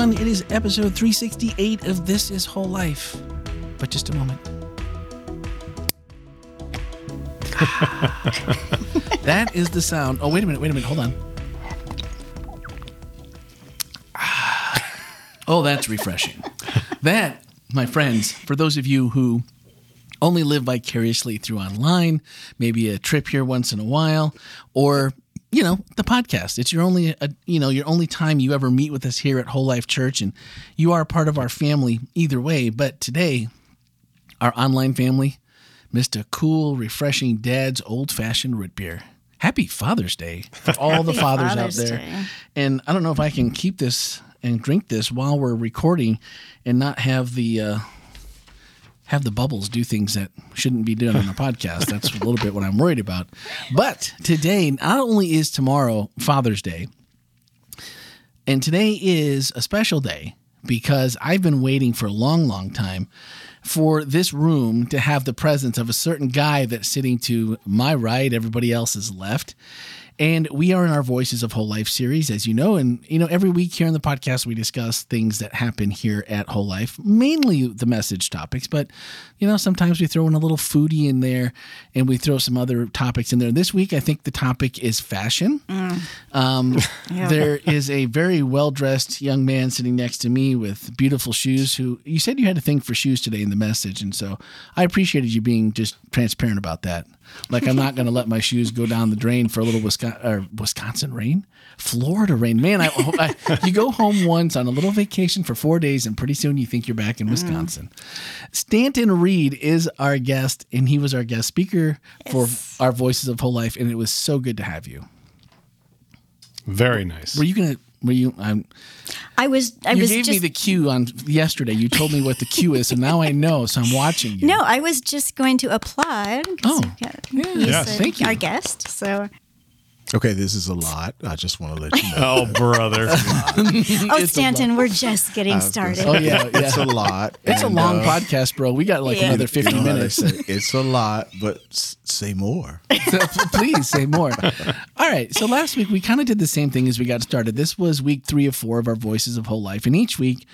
everyone. It is episode 368 of This Is Whole Life. But just a moment. that is the sound. Oh, wait a minute. Wait a minute. Hold on. Oh, that's refreshing. that, my friends, for those of you who only live vicariously through online, maybe a trip here once in a while, or you know the podcast. It's your only, uh, you know, your only time you ever meet with us here at Whole Life Church, and you are part of our family either way. But today, our online family missed a cool, refreshing Dad's old fashioned root beer. Happy Father's Day for all the fathers Father's out there. Day. And I don't know if I can keep this and drink this while we're recording and not have the uh, have the bubbles do things that shouldn't be done on a podcast. That's a little bit what I'm worried about. But today, not only is tomorrow Father's Day, and today is a special day because I've been waiting for a long, long time for this room to have the presence of a certain guy that's sitting to my right, everybody else's left. And we are in our Voices of Whole Life series, as you know. And, you know, every week here on the podcast, we discuss things that happen here at Whole Life, mainly the message topics. But, you know, sometimes we throw in a little foodie in there and we throw some other topics in there. This week, I think the topic is fashion. Um, There is a very well dressed young man sitting next to me with beautiful shoes. Who you said you had a thing for shoes today in the message, and so I appreciated you being just transparent about that. Like I'm not going to let my shoes go down the drain for a little Wisconsin, Wisconsin rain, Florida rain. Man, I, I you go home once on a little vacation for four days, and pretty soon you think you're back in mm. Wisconsin. Stanton Reed is our guest, and he was our guest speaker for our Voices of Whole Life, and it was so good to have you. Very nice. Were you gonna? Were you? Um, I was. I was you was gave just. me the cue on yesterday. You told me what the cue is, so now I know. So I'm watching you. no, I was just going to applaud. Oh, yeah. Yes, thank you. Our guest. So, Okay, this is a lot. I just want to let you know. oh, brother. oh, Stanton, we're just getting started. Oh yeah, yeah. It's a lot. It's a long uh, podcast, bro. We got like Yeah. another 50 you know minutes. say? It's a lot, but say more. Please say more. All right. So last week we kind of did the same thing as we got started. This was week three of four of our Voices of Whole Life. And each week,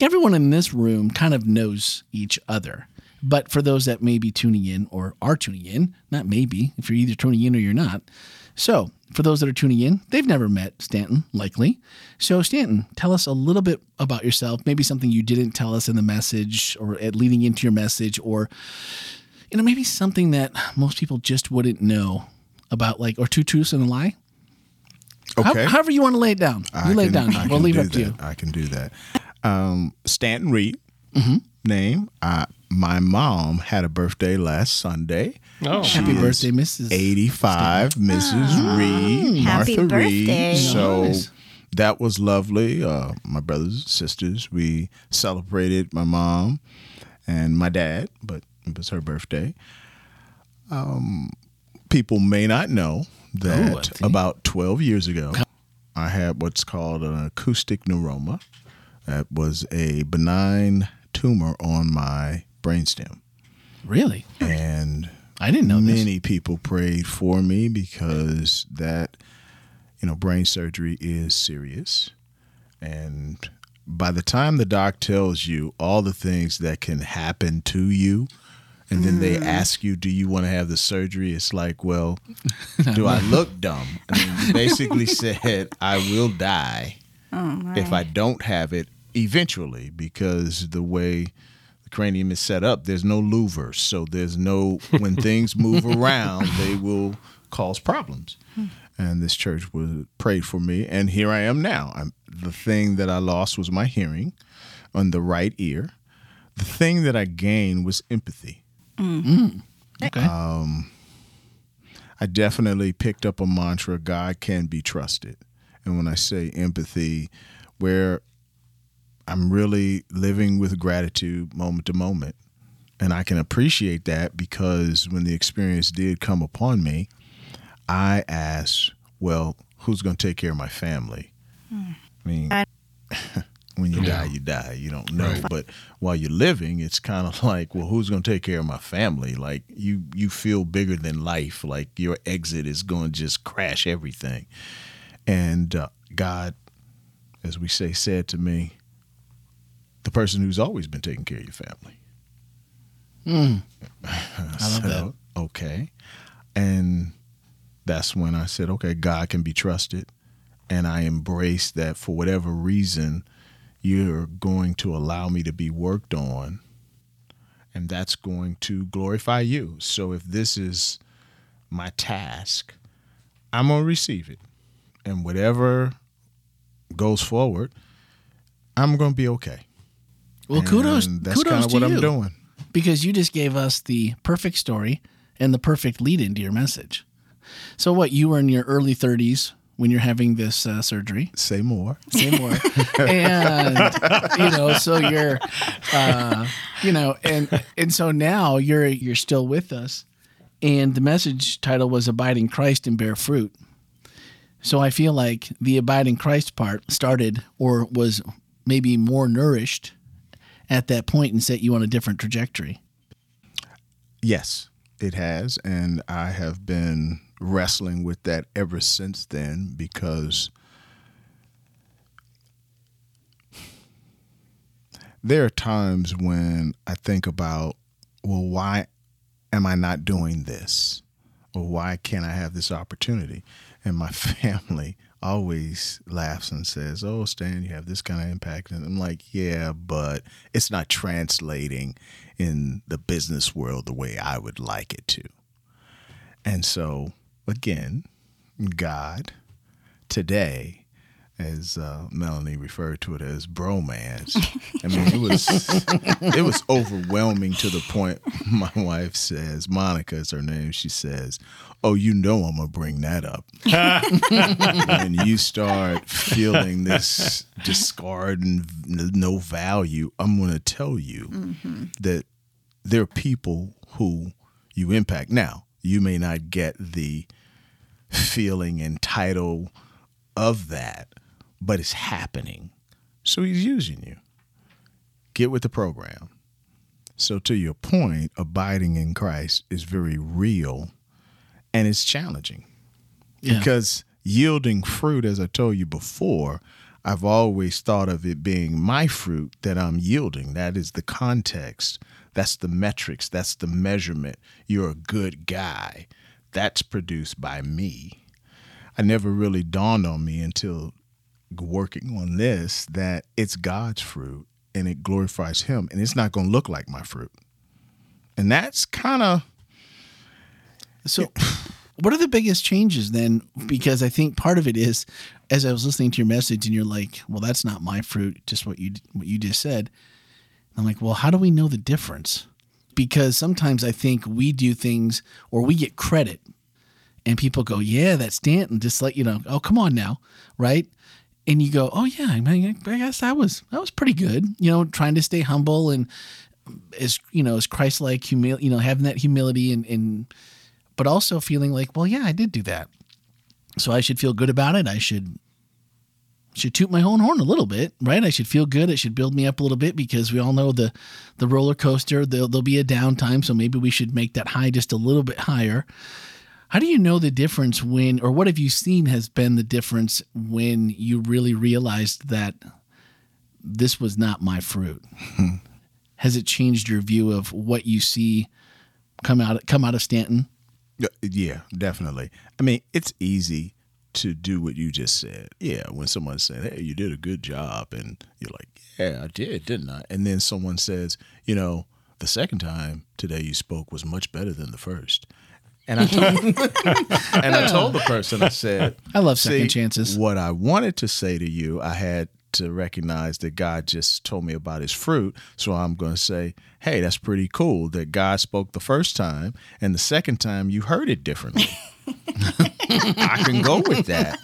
everyone in this room kind of knows each other. But for those that may be tuning in or are tuning in, not maybe, if you're either tuning in or you're not. So for those that are tuning in, they've never met Stanton, likely. So, Stanton, tell us a little bit about yourself, maybe something you didn't tell us in the message or at leading into your message, or you know, maybe something that most people just wouldn't know about, like, or two truths and a lie. How- Okay. however you want to lay it down. I You lay it down. I We'll can leave do it up to that. you. I can do that. Um, Stanton Reed, Mm-hmm. name. Uh, my mom had a birthday last Sunday. Oh, Happy is birthday, Mrs. 85, Mrs. Reed, Happy Martha birthday. Reed. So Nice. that was lovely. Uh, my brothers and sisters, we celebrated my mom and my dad, but it was her birthday. Um, people may not know Oh, that think. about 12 years ago, I had what's called an acoustic neuroma. That was a benign tumor on my brainstem. Really? And I didn't know this. many people prayed for me because that you know brain surgery is serious. And by the time the doc tells you all the things that can happen to you and then they mm. ask you do you want to have the surgery? It's like well do i look dumb? I mean, basically said i will die oh, if i don't have it eventually because the way the cranium is set up there's no louvers so there's no when things move around they will cause problems. And this church was prayed for me and here i am now. I'm, the thing that i lost was my hearing on the right ear. The thing that i gained was empathy. Okay. Um, I definitely picked up a mantra God can be trusted. And when I say empathy, where I'm really living with gratitude moment to moment. And I can appreciate that because when the experience did come upon me, I asked, well, who's going to take care of my family? I mean, when you die, you die. You don't know. But while you're living, it's kind of like, well, who's going to take care of my family? Like you, you feel bigger than life. Like your exit is going to just crash everything. And uh, God, as we say, said to me, the person who's always been taking care of your family. Mm. I love that. Okay. And that's when I said, okay, God can be trusted. And I embrace that for whatever reason, you're going to allow me to be worked on. And that's going to glorify you. So if this is my task, I'm going to receive it. And whatever goes forward, I'm going to be okay. Well, And kudos. That's kudos kind of what you, I'm doing. because you just gave us the perfect story and the perfect lead into your message. So, what you were in your early 30s when you're having this uh, surgery? Say more. Say more. and you know, so you're, uh, you know, and and so now you're you're still with us, and the message title was "Abide in Christ and Bear Fruit." So I feel like the abiding Christ part started or was maybe more nourished at that point and set you on a different trajectory. Yes, it has. And I have been wrestling with that ever since then because there are times when I think about, well, why am I not doing this? Or why can't I have this opportunity? And my family always laughs and says, Oh, Stan, you have this kind of impact. And I'm like, Yeah, but it's not translating in the business world the way I would like it to. And so, again, God today, as uh, Melanie referred to it as bromance. I mean, it was it was overwhelming to the point. My wife says, Monica is her name. She says, "Oh, you know I'm gonna bring that up." when you start feeling this discard and no value, I'm gonna tell you that there are people who you impact. Now, you may not get the feeling and title of that, but it's happening. So he's using you. Get with the program. So, to your point, abiding in Christ is very real and it's challenging Yeah. because yielding fruit, as I told you before, I've always thought of it being my fruit that I'm yielding. That is the context. That's the metrics. That's the measurement. You're a good guy. That's produced by me. I never really dawned on me until working on this that it's God's fruit and it glorifies Him and it's not going to look like my fruit. And that's kind of So, what are the biggest changes then? Because I think part of it is, as I was listening to your message, and you're like, "Well, that's not my fruit," just what you what you just said. I'm like, "Well, how do we know the difference?" Because sometimes I think we do things or we get credit, and people go, "Yeah, that's Stanton." Just let you know, "Oh, come on now," right? And you go, "Oh yeah, I, mean, I guess that was that was pretty good." You know, trying to stay humble and as you know, as Christ-like, humility, you know, having that humility and and but also feeling like, well, yeah, I did do that. So I should feel good about it. I should should toot my own horn a little bit, right? I should feel good. It should build me up a little bit because we all know the the roller coaster. There'll, there'll be a downtime, so maybe we should make that high just a little bit higher. How do you know the difference when, or what have you seen has been the difference when you really realized that this was not my fruit? Hmm. Has it changed your view of what you see come out come out of Stanton? Yeah, Yeah, definitely. I mean, it's easy to do what you just said. Yeah, when someone said, "Hey, you did a good job," and you're like, "Yeah, I did, didn't I?" And then someone says, "You know, the second time today you spoke was much better than the first. And I told, and I told the person, I said, I love second "See, chances. What I wanted to say to you, I had to recognize that God just told me about his fruit. So I'm going to say, hey, that's pretty cool that God spoke the first time, and the second time you heard it differently. I can go with that.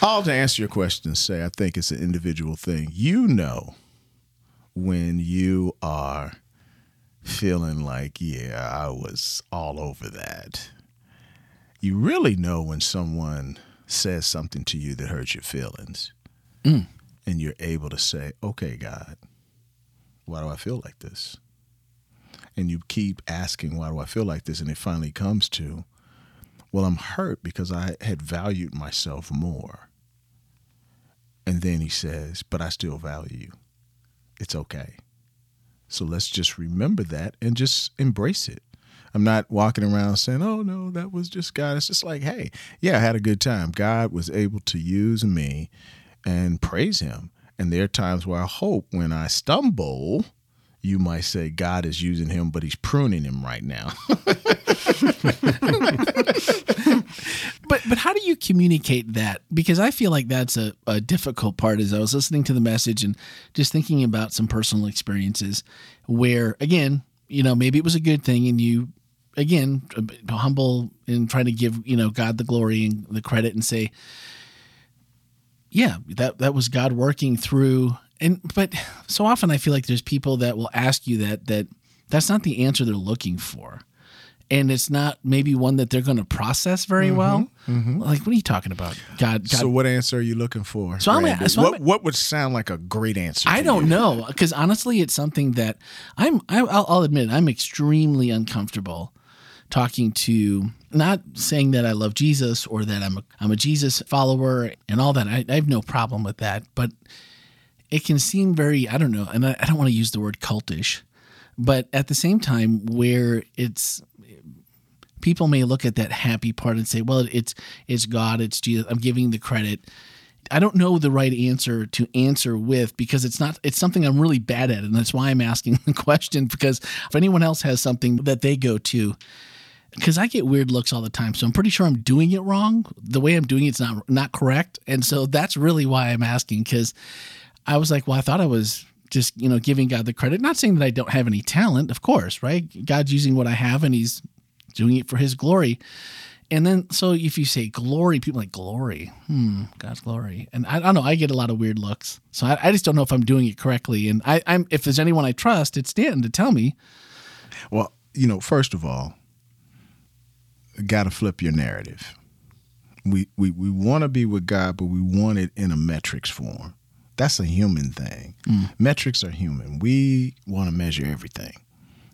All to answer your question, say I think it's an individual thing. You know when you are feeling like, yeah, I was all over that. You really know when someone says something to you that hurts your feelings. Mm. And you're able to say, okay, God, why do I feel like this? And you keep asking, why do I feel like this? And it finally comes to, well, I'm hurt because I had valued myself more. And then he says, but I still value you. it's okay. So let's just remember that and just embrace it. I'm not walking around saying, oh, no, that was just God. It's just like, hey, yeah, I had a good time. God was able to use me and praise Him. And there are times where I hope when I stumble, you might say God is using him, but he's pruning him right now. but but how do you communicate that? Because I feel like that's a, a difficult part. As I was listening to the message and just thinking about some personal experiences, where again, you know, maybe it was a good thing, and you again humble and trying to give you know God the glory and the credit, and say, yeah, that that was God working through and but so often I feel like there's people that will ask you that that that's not the answer they're looking for. And it's not maybe one that they're going to process very mm-hmm, well. Mm-hmm. Like, what are you talking about? God, God. So, what answer are you looking for? So, I'm, so what, I'm, what would sound like a great answer? I don't you? know because honestly, it's something that I'm. I, will I'll admit I'm extremely uncomfortable talking to. Not saying that I love Jesus or that I'm a, I'm a Jesus follower and all that. I, I have no problem with that, but it can seem very, I don't know, and I, I don't want to use the word cultish, but at the same time, where it's people may look at that happy part and say, well, it's it's God, it's Jesus. I'm giving the credit. I don't know the right answer to answer with because it's not it's something I'm really bad at and that's why I'm asking the question because if anyone else has something that they go to because I get weird looks all the time so I'm pretty sure I'm doing it wrong the way I'm doing it's not not correct and so that's really why I'm asking cuz I was like, well, I thought I was just, you know, giving God the credit. Not saying that I don't have any talent, of course, right? God's using what I have and he's doing it for his glory. And then, so if you say glory, people like glory, hmm, God's glory. And I, I don't know, I get a lot of weird looks. So I, I just don't know if I'm doing it correctly. And I, I'm, if there's anyone I trust, it's Stanton to tell me. Well, you know, first of all, got to flip your narrative. We, we, we want to be with God, but we want it in a metrics form. That's a human thing. Mm. Metrics are human. We want to measure everything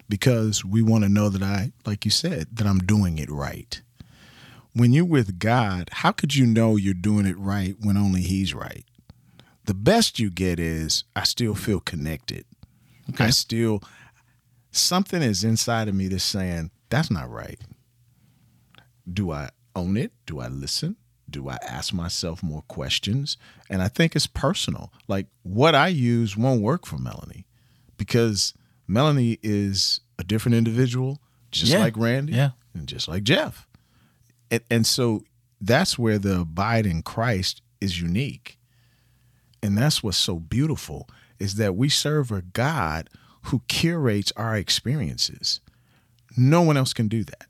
because we want to know that I, like you said, that I'm doing it right. When you're with God, how could you know you're doing it right when only He's right? The best you get is I still feel connected. Okay. I still, something is inside of me that's saying, that's not right. Do I own it? Do I listen? do I ask myself more questions? And I think it's personal. Like what I use won't work for Melanie because Melanie is a different individual, just yeah. like Randy, yeah. and just like Jeff. And, and so that's where the abide in Christ is unique. And that's what's so beautiful is that we serve a God who curates our experiences. No one else can do that.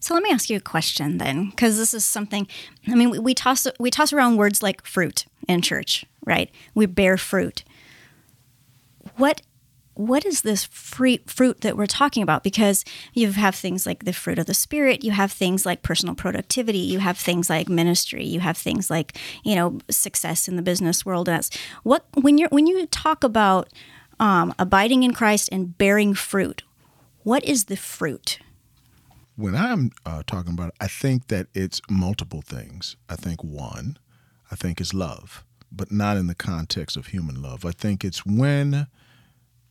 So let me ask you a question then, because this is something. I mean, we, we toss we toss around words like fruit in church, right? We bear fruit. What what is this free fruit that we're talking about? Because you have things like the fruit of the spirit, you have things like personal productivity, you have things like ministry, you have things like you know success in the business world. As what when you're when you talk about um, abiding in Christ and bearing fruit, what is the fruit? when I'm uh, talking about it, I think that it's multiple things. I think one, I think is love, but not in the context of human love. I think it's when,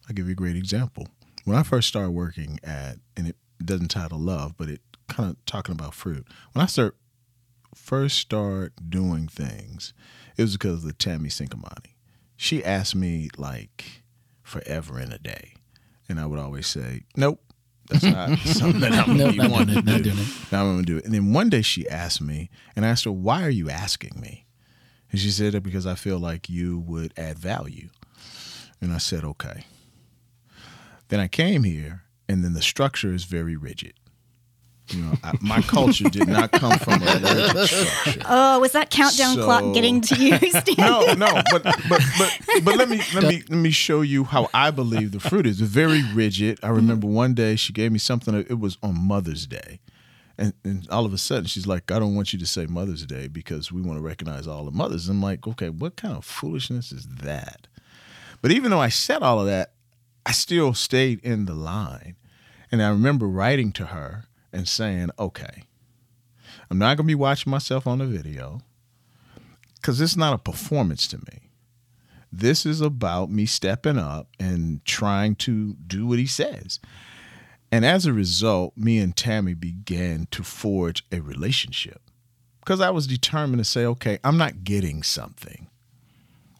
I'll give you a great example. When I first started working at, and it doesn't title love, but it kind of talking about fruit. When I start first start doing things, it was because of the Tammy Sinkamani. She asked me like forever in a day. And I would always say, nope, that's not something that I'm nope, to do. Not doing it. Now I'm gonna do it. And then one day she asked me, and I asked her, "Why are you asking me?" And she said it because I feel like you would add value. And I said, "Okay." Then I came here, and then the structure is very rigid. You know, I, my culture did not come from a rigid structure. Oh, was that countdown so, clock getting to you? Steve? no, no, but but but but let me let me let me show you how I believe the fruit is. Very rigid. I remember mm-hmm. one day she gave me something. It was on Mother's Day. And, and all of a sudden she's like, I don't want you to say Mother's Day because we want to recognize all the mothers. I'm like, okay, what kind of foolishness is that? But even though I said all of that, I still stayed in the line. And I remember writing to her and saying, okay, I'm not going to be watching myself on the video because it's not a performance to me. This is about me stepping up and trying to do what he says. And as a result, me and Tammy began to forge a relationship because I was determined to say, okay, I'm not getting something.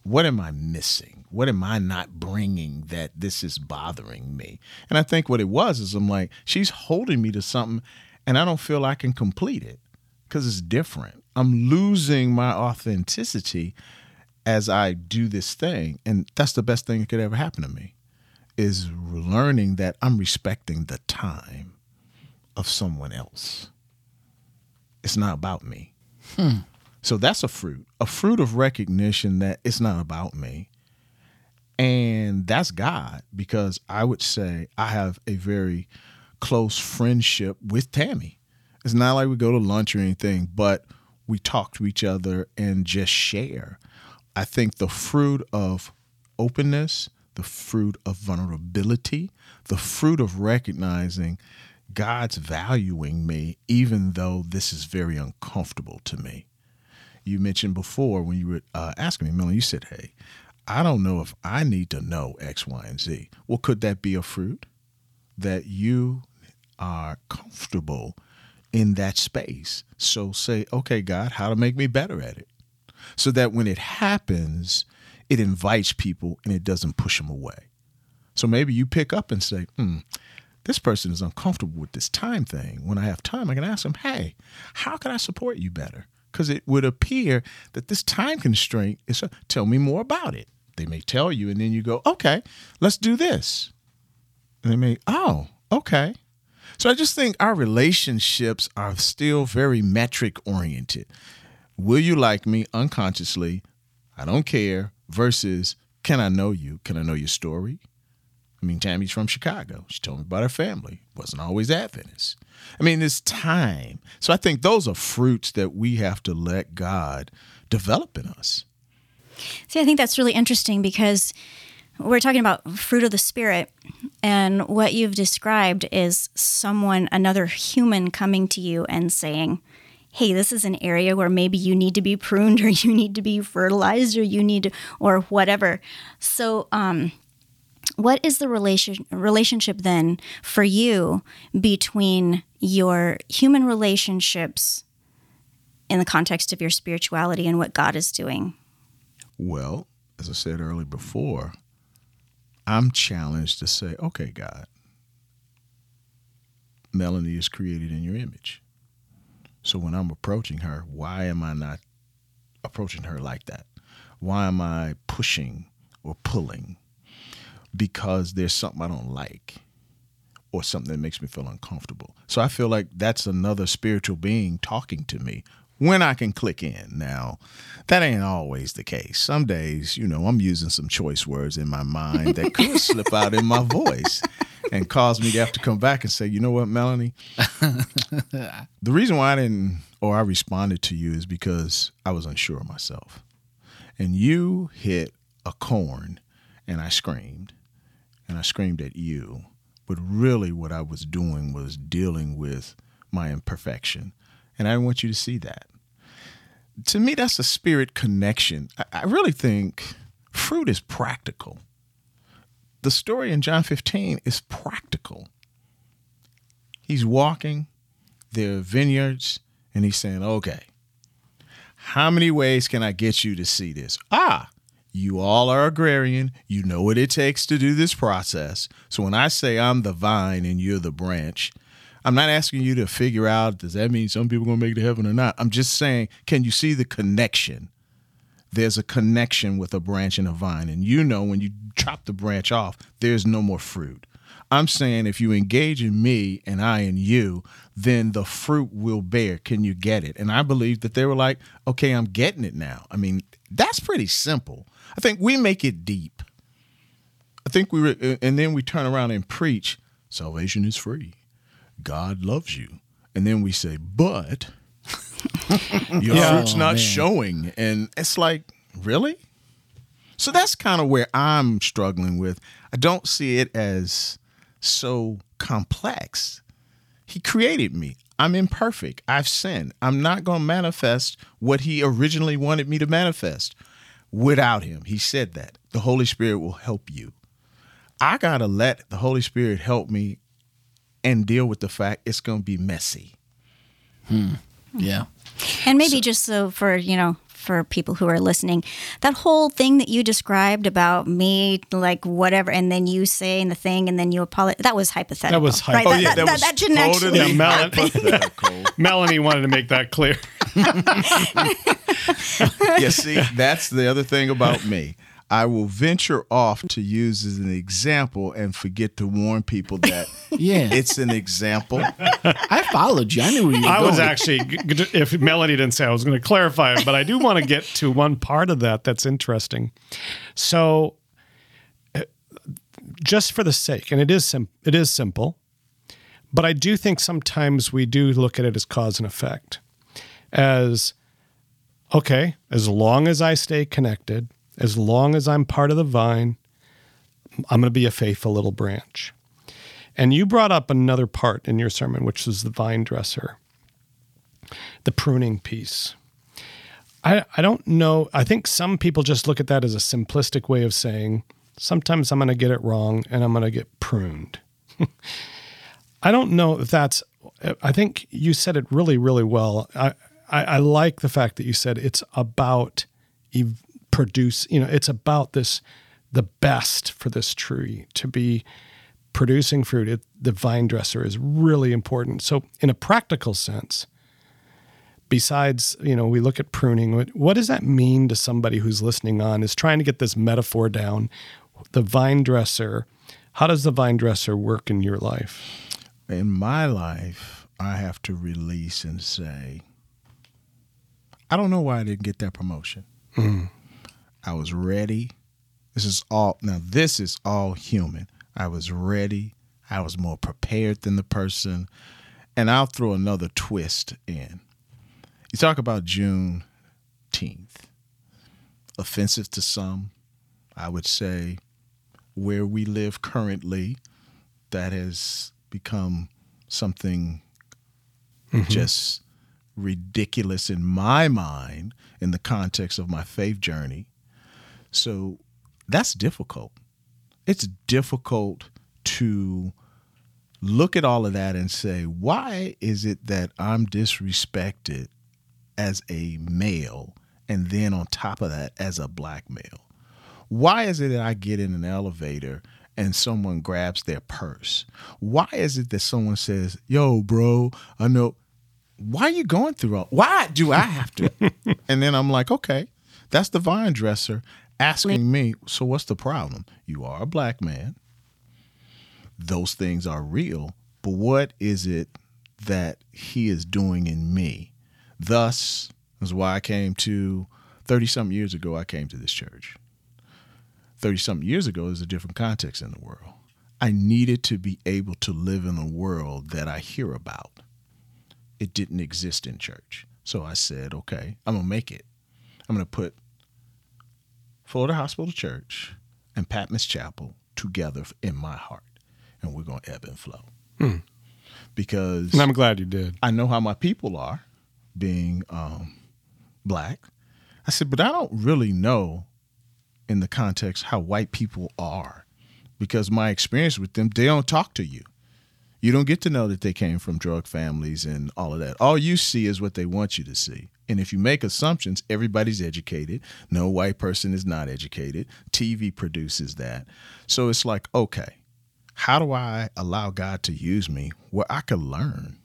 What am I missing? What am I not bringing that this is bothering me? And I think what it was is I'm like, she's holding me to something and I don't feel I can complete it because it's different. I'm losing my authenticity as I do this thing. And that's the best thing that could ever happen to me is learning that I'm respecting the time of someone else. It's not about me. Hmm. So that's a fruit, a fruit of recognition that it's not about me. And that's God because I would say I have a very close friendship with Tammy. It's not like we go to lunch or anything, but we talk to each other and just share. I think the fruit of openness, the fruit of vulnerability, the fruit of recognizing God's valuing me, even though this is very uncomfortable to me. You mentioned before when you were uh, asking me, Melanie, you said, Hey, I don't know if I need to know X, Y, and Z. Well, could that be a fruit? That you are comfortable in that space. So say, okay, God, how to make me better at it? So that when it happens, it invites people and it doesn't push them away. So maybe you pick up and say, hmm, this person is uncomfortable with this time thing. When I have time, I can ask them, hey, how can I support you better? Because it would appear that this time constraint is, a, tell me more about it. They may tell you, and then you go, okay, let's do this. And they may, oh, okay. So I just think our relationships are still very metric oriented. Will you like me unconsciously? I don't care. Versus, can I know you? Can I know your story? I mean, Tammy's from Chicago. She told me about her family. Wasn't always Adventist. I mean, it's time. So I think those are fruits that we have to let God develop in us. See, I think that's really interesting because we're talking about fruit of the spirit and what you've described is someone another human coming to you and saying hey this is an area where maybe you need to be pruned or you need to be fertilized or you need to, or whatever so um, what is the relation relationship then for you between your human relationships in the context of your spirituality and what God is doing? Well, as I said earlier before, I'm challenged to say, okay, God, Melanie is created in your image. So when I'm approaching her, why am I not approaching her like that? Why am I pushing or pulling? Because there's something I don't like or something that makes me feel uncomfortable. So I feel like that's another spiritual being talking to me when I can click in. Now, that ain't always the case. Some days, you know, I'm using some choice words in my mind that could slip out in my voice and cause me to have to come back and say, you know what, Melanie? the reason why I didn't or I responded to you is because I was unsure of myself. And you hit a corn and I screamed. And I screamed at you. But really, what I was doing was dealing with my imperfection. And I want you to see that to me, that's a spirit connection. I, I really think fruit is practical. The story in John 15 is practical. He's walking, there are vineyards, and he's saying, okay, how many ways can I get you to see this? Ah, you all are agrarian. You know what it takes to do this process. So when I say I'm the vine and you're the branch, I'm not asking you to figure out does that mean some people are going to make it to heaven or not. I'm just saying, can you see the connection? There's a connection with a branch and a vine. And you know, when you chop the branch off, there's no more fruit. I'm saying if you engage in me and I in you, then the fruit will bear. Can you get it? And I believe that they were like, okay, I'm getting it now. I mean, that's pretty simple. I think we make it deep. I think we, re- uh, and then we turn around and preach salvation is free. God loves you. And then we say, but your Yeah. fruit's Oh, not man. showing. And it's like, really? So that's kind of where I'm struggling with. I don't see it as so complex. He created me. I'm imperfect. I've sinned. I'm not going to manifest what he originally wanted me to manifest without him. He said that. the Holy Spirit will help you. I got to let the Holy Spirit help me and deal with the fact it's going to be messy. Hmm. Yeah. And maybe just so for, you know, for people who are listening, that whole thing that you described about me, like whatever, and then you saying the thing and then you apologize, that was hypothetical. That was right? hypo- That, Oh, yeah, that, that, that didn't actually. Yeah, Mel- hypothetical. Melanie wanted to make that clear. yeah, see, that's the other thing about me. I will venture off to use as an example and forget to warn people that Yeah. it's an example. I followed you. I knew where you were I was actually, g- g- if Melanie didn't say, I was going to clarify it, but I do want to get to one part of that that's interesting. So, uh, just for the sake, and it is sim- it is simple, but I do think sometimes we do look at it as cause and effect, as okay, as long as I stay connected, as long as I'm part of the vine, I'm going to be a faithful little branch. And you brought up another part in your sermon, which was the vine dresser, the pruning piece. I, I don't know. I think some people just look at that as a simplistic way of saying, sometimes I'm going to get it wrong and I'm going to get pruned. I don't know if that's, I think you said it really, really well. I, I, I like the fact that you said it's about ev- produce, you know, it's about this, the best for this tree to be producing fruit. It, the vine dresser is really important. So, in a practical sense, besides, you know, we look at pruning, what, what does that mean to somebody who's listening on, is trying to get this metaphor down? The vine dresser, how does the vine dresser work in your life? In my life, I have to release and say, I don't know why I didn't get that promotion. Hmm. I was ready. This is all, now, this is all human. I was ready. I was more prepared than the person. And I'll throw another twist in. You talk about Juneteenth, offensive to some. I would say where we live currently, that has become something mm-hmm. just ridiculous in my mind in the context of my faith journey. So that's difficult. It's difficult to look at all of that and say, why is it that I'm disrespected as a male and then on top of that as a black male? Why is it that I get in an elevator and someone grabs their purse? Why is it that someone says, "Yo, bro, I know why are you going through all why do I have to?" and then I'm like, "Okay, that's the vine dresser asking me, so what's the problem? You are a black man. Those things are real, but what is it that he is doing in me?" Thus is why I came to 30 something years ago I came to this church. 30 something years ago is a different context in the world. I needed to be able to live in a world that I hear about. It didn't exist in church. So I said, okay, I'm going to make it. I'm going to put Florida Hospital Church and Patmos Chapel together in my heart, and we're going to ebb and flow. Because And I'm glad you did. I know how my people are, being um, black. I said, but I don't really know in the context how white people are because my experience with them, they don't talk to you. You don't get to know that they came from drug families and all of that. All you see is what they want you to see. And if you make assumptions, everybody's educated. No white person is not educated. TV produces that. So it's like, okay, how do I allow God to use me where I can learn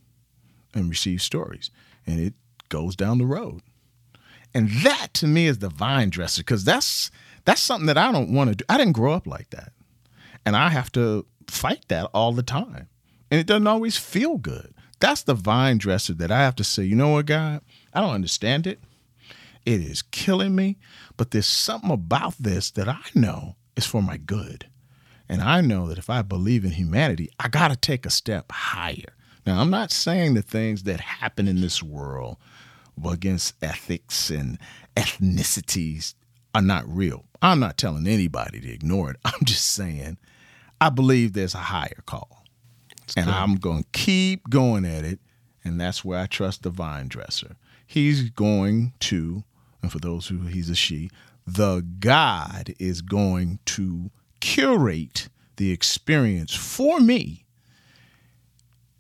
and receive stories? And it goes down the road. And that to me is the vine dresser because that's that's something that I don't want to do. I didn't grow up like that. And I have to fight that all the time. And it doesn't always feel good. That's the vine dresser that I have to say, you know what, God, I don't understand it. It is killing me, but there's something about this that I know is for my good. And I know that if I believe in humanity, I got to take a step higher. Now, I'm not saying the things that happen in this world against ethics and ethnicities are not real. I'm not telling anybody to ignore it. I'm just saying I believe there's a higher call. And I'm going to keep going at it. And that's where I trust the vine dresser. He's going to, and for those who he's a she, the God is going to curate the experience for me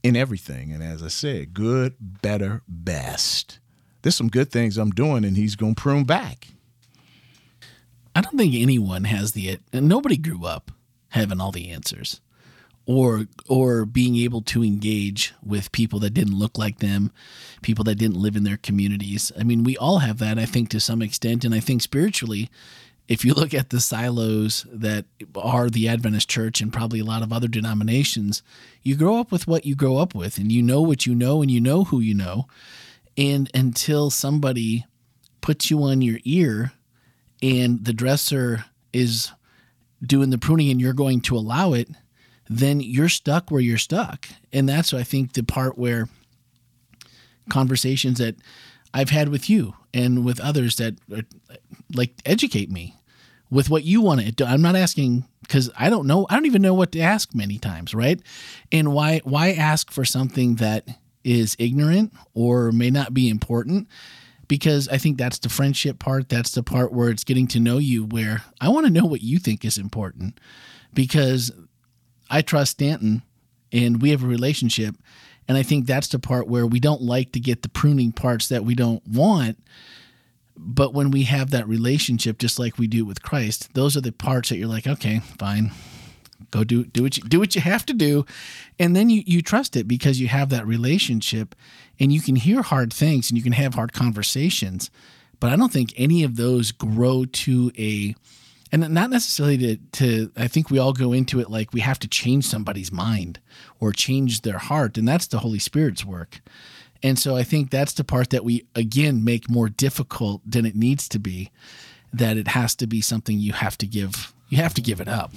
in everything. And as I said, good, better, best. There's some good things I'm doing, and he's going to prune back. I don't think anyone has the nobody grew up having all the answers or or being able to engage with people that didn't look like them, people that didn't live in their communities. I mean, we all have that I think to some extent and I think spiritually if you look at the silos that are the Adventist church and probably a lot of other denominations, you grow up with what you grow up with and you know what you know and you know who you know. And until somebody puts you on your ear and the dresser is doing the pruning and you're going to allow it, then you're stuck where you're stuck. And that's, I think, the part where conversations that I've had with you and with others that are, like educate me with what you want to do. I'm not asking because I don't know. I don't even know what to ask many times, right? And why why ask for something that is ignorant or may not be important? Because I think that's the friendship part. That's the part where it's getting to know you. Where I want to know what you think is important, because I trust Stanton, and we have a relationship. And I think that's the part where we don't like to get the pruning parts that we don't want but when we have that relationship, just like we do with Christ, those are the parts that you're like, okay, fine, go do do what you do what you have to do, and then you you trust it because you have that relationship, and you can hear hard things and you can have hard conversations. But I don't think any of those grow to a and not necessarily to, to i think we all go into it like we have to change somebody's mind or change their heart and that's the holy spirit's work and so I think that's the part that we, again, make more difficult than it needs to be, that it has to be something you have to give, you have to give it up.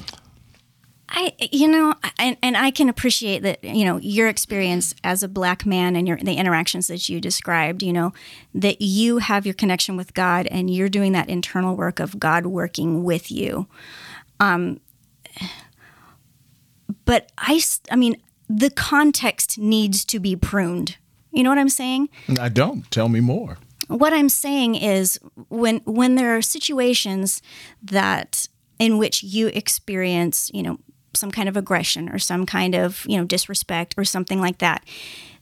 I, you know, and, and I can appreciate that, you know, your experience as a black man and your the interactions that you described, you know, that you have your connection with God and you're doing that internal work of God working with you. Um, but I, I mean, the context needs to be pruned you know what I'm saying? I don't. Tell me more. What I'm saying is when when there are situations that in which you experience, you know, some kind of aggression or some kind of, you know, disrespect or something like that,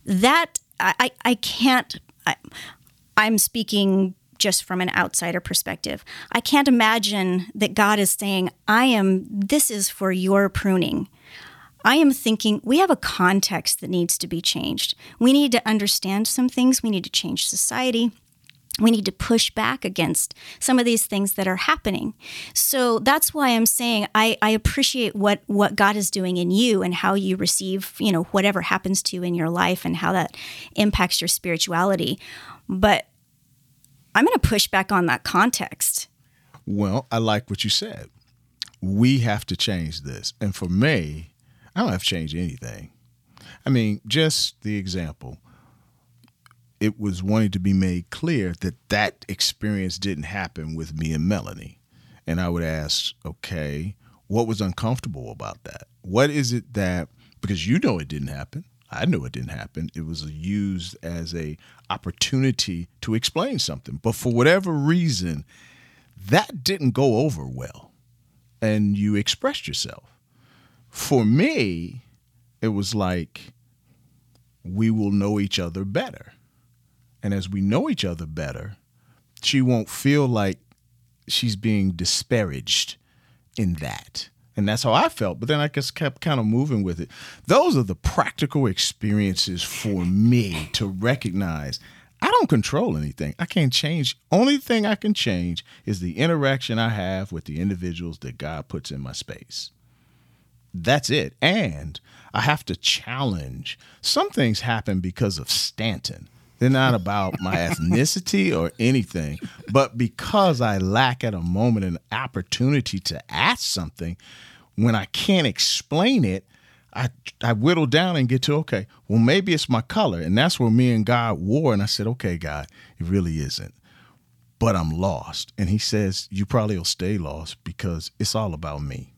that I, I can't I, I'm speaking just from an outsider perspective. I can't imagine that God is saying, I am, this is for your pruning. I am thinking we have a context that needs to be changed. We need to understand some things, we need to change society. We need to push back against some of these things that are happening. So that's why I'm saying I, I appreciate what, what God is doing in you and how you receive, you know, whatever happens to you in your life and how that impacts your spirituality. But I'm going to push back on that context. Well, I like what you said. We have to change this. And for me, I don't have to change anything. I mean, just the example. It was wanting to be made clear that that experience didn't happen with me and Melanie. And I would ask, okay, what was uncomfortable about that? What is it that because you know it didn't happen. I know it didn't happen. It was used as a opportunity to explain something. But for whatever reason, that didn't go over well. And you expressed yourself for me, it was like we will know each other better. And as we know each other better, she won't feel like she's being disparaged in that. And that's how I felt. But then I just kept kind of moving with it. Those are the practical experiences for me to recognize I don't control anything. I can't change. Only thing I can change is the interaction I have with the individuals that God puts in my space. That's it. And I have to challenge. Some things happen because of Stanton. They're not about my ethnicity or anything, but because I lack at a moment an opportunity to ask something, when I can't explain it, I I whittle down and get to okay, well maybe it's my color, and that's where me and God war. And I said, okay, God, it really isn't, but I'm lost. And He says, you probably will stay lost because it's all about me.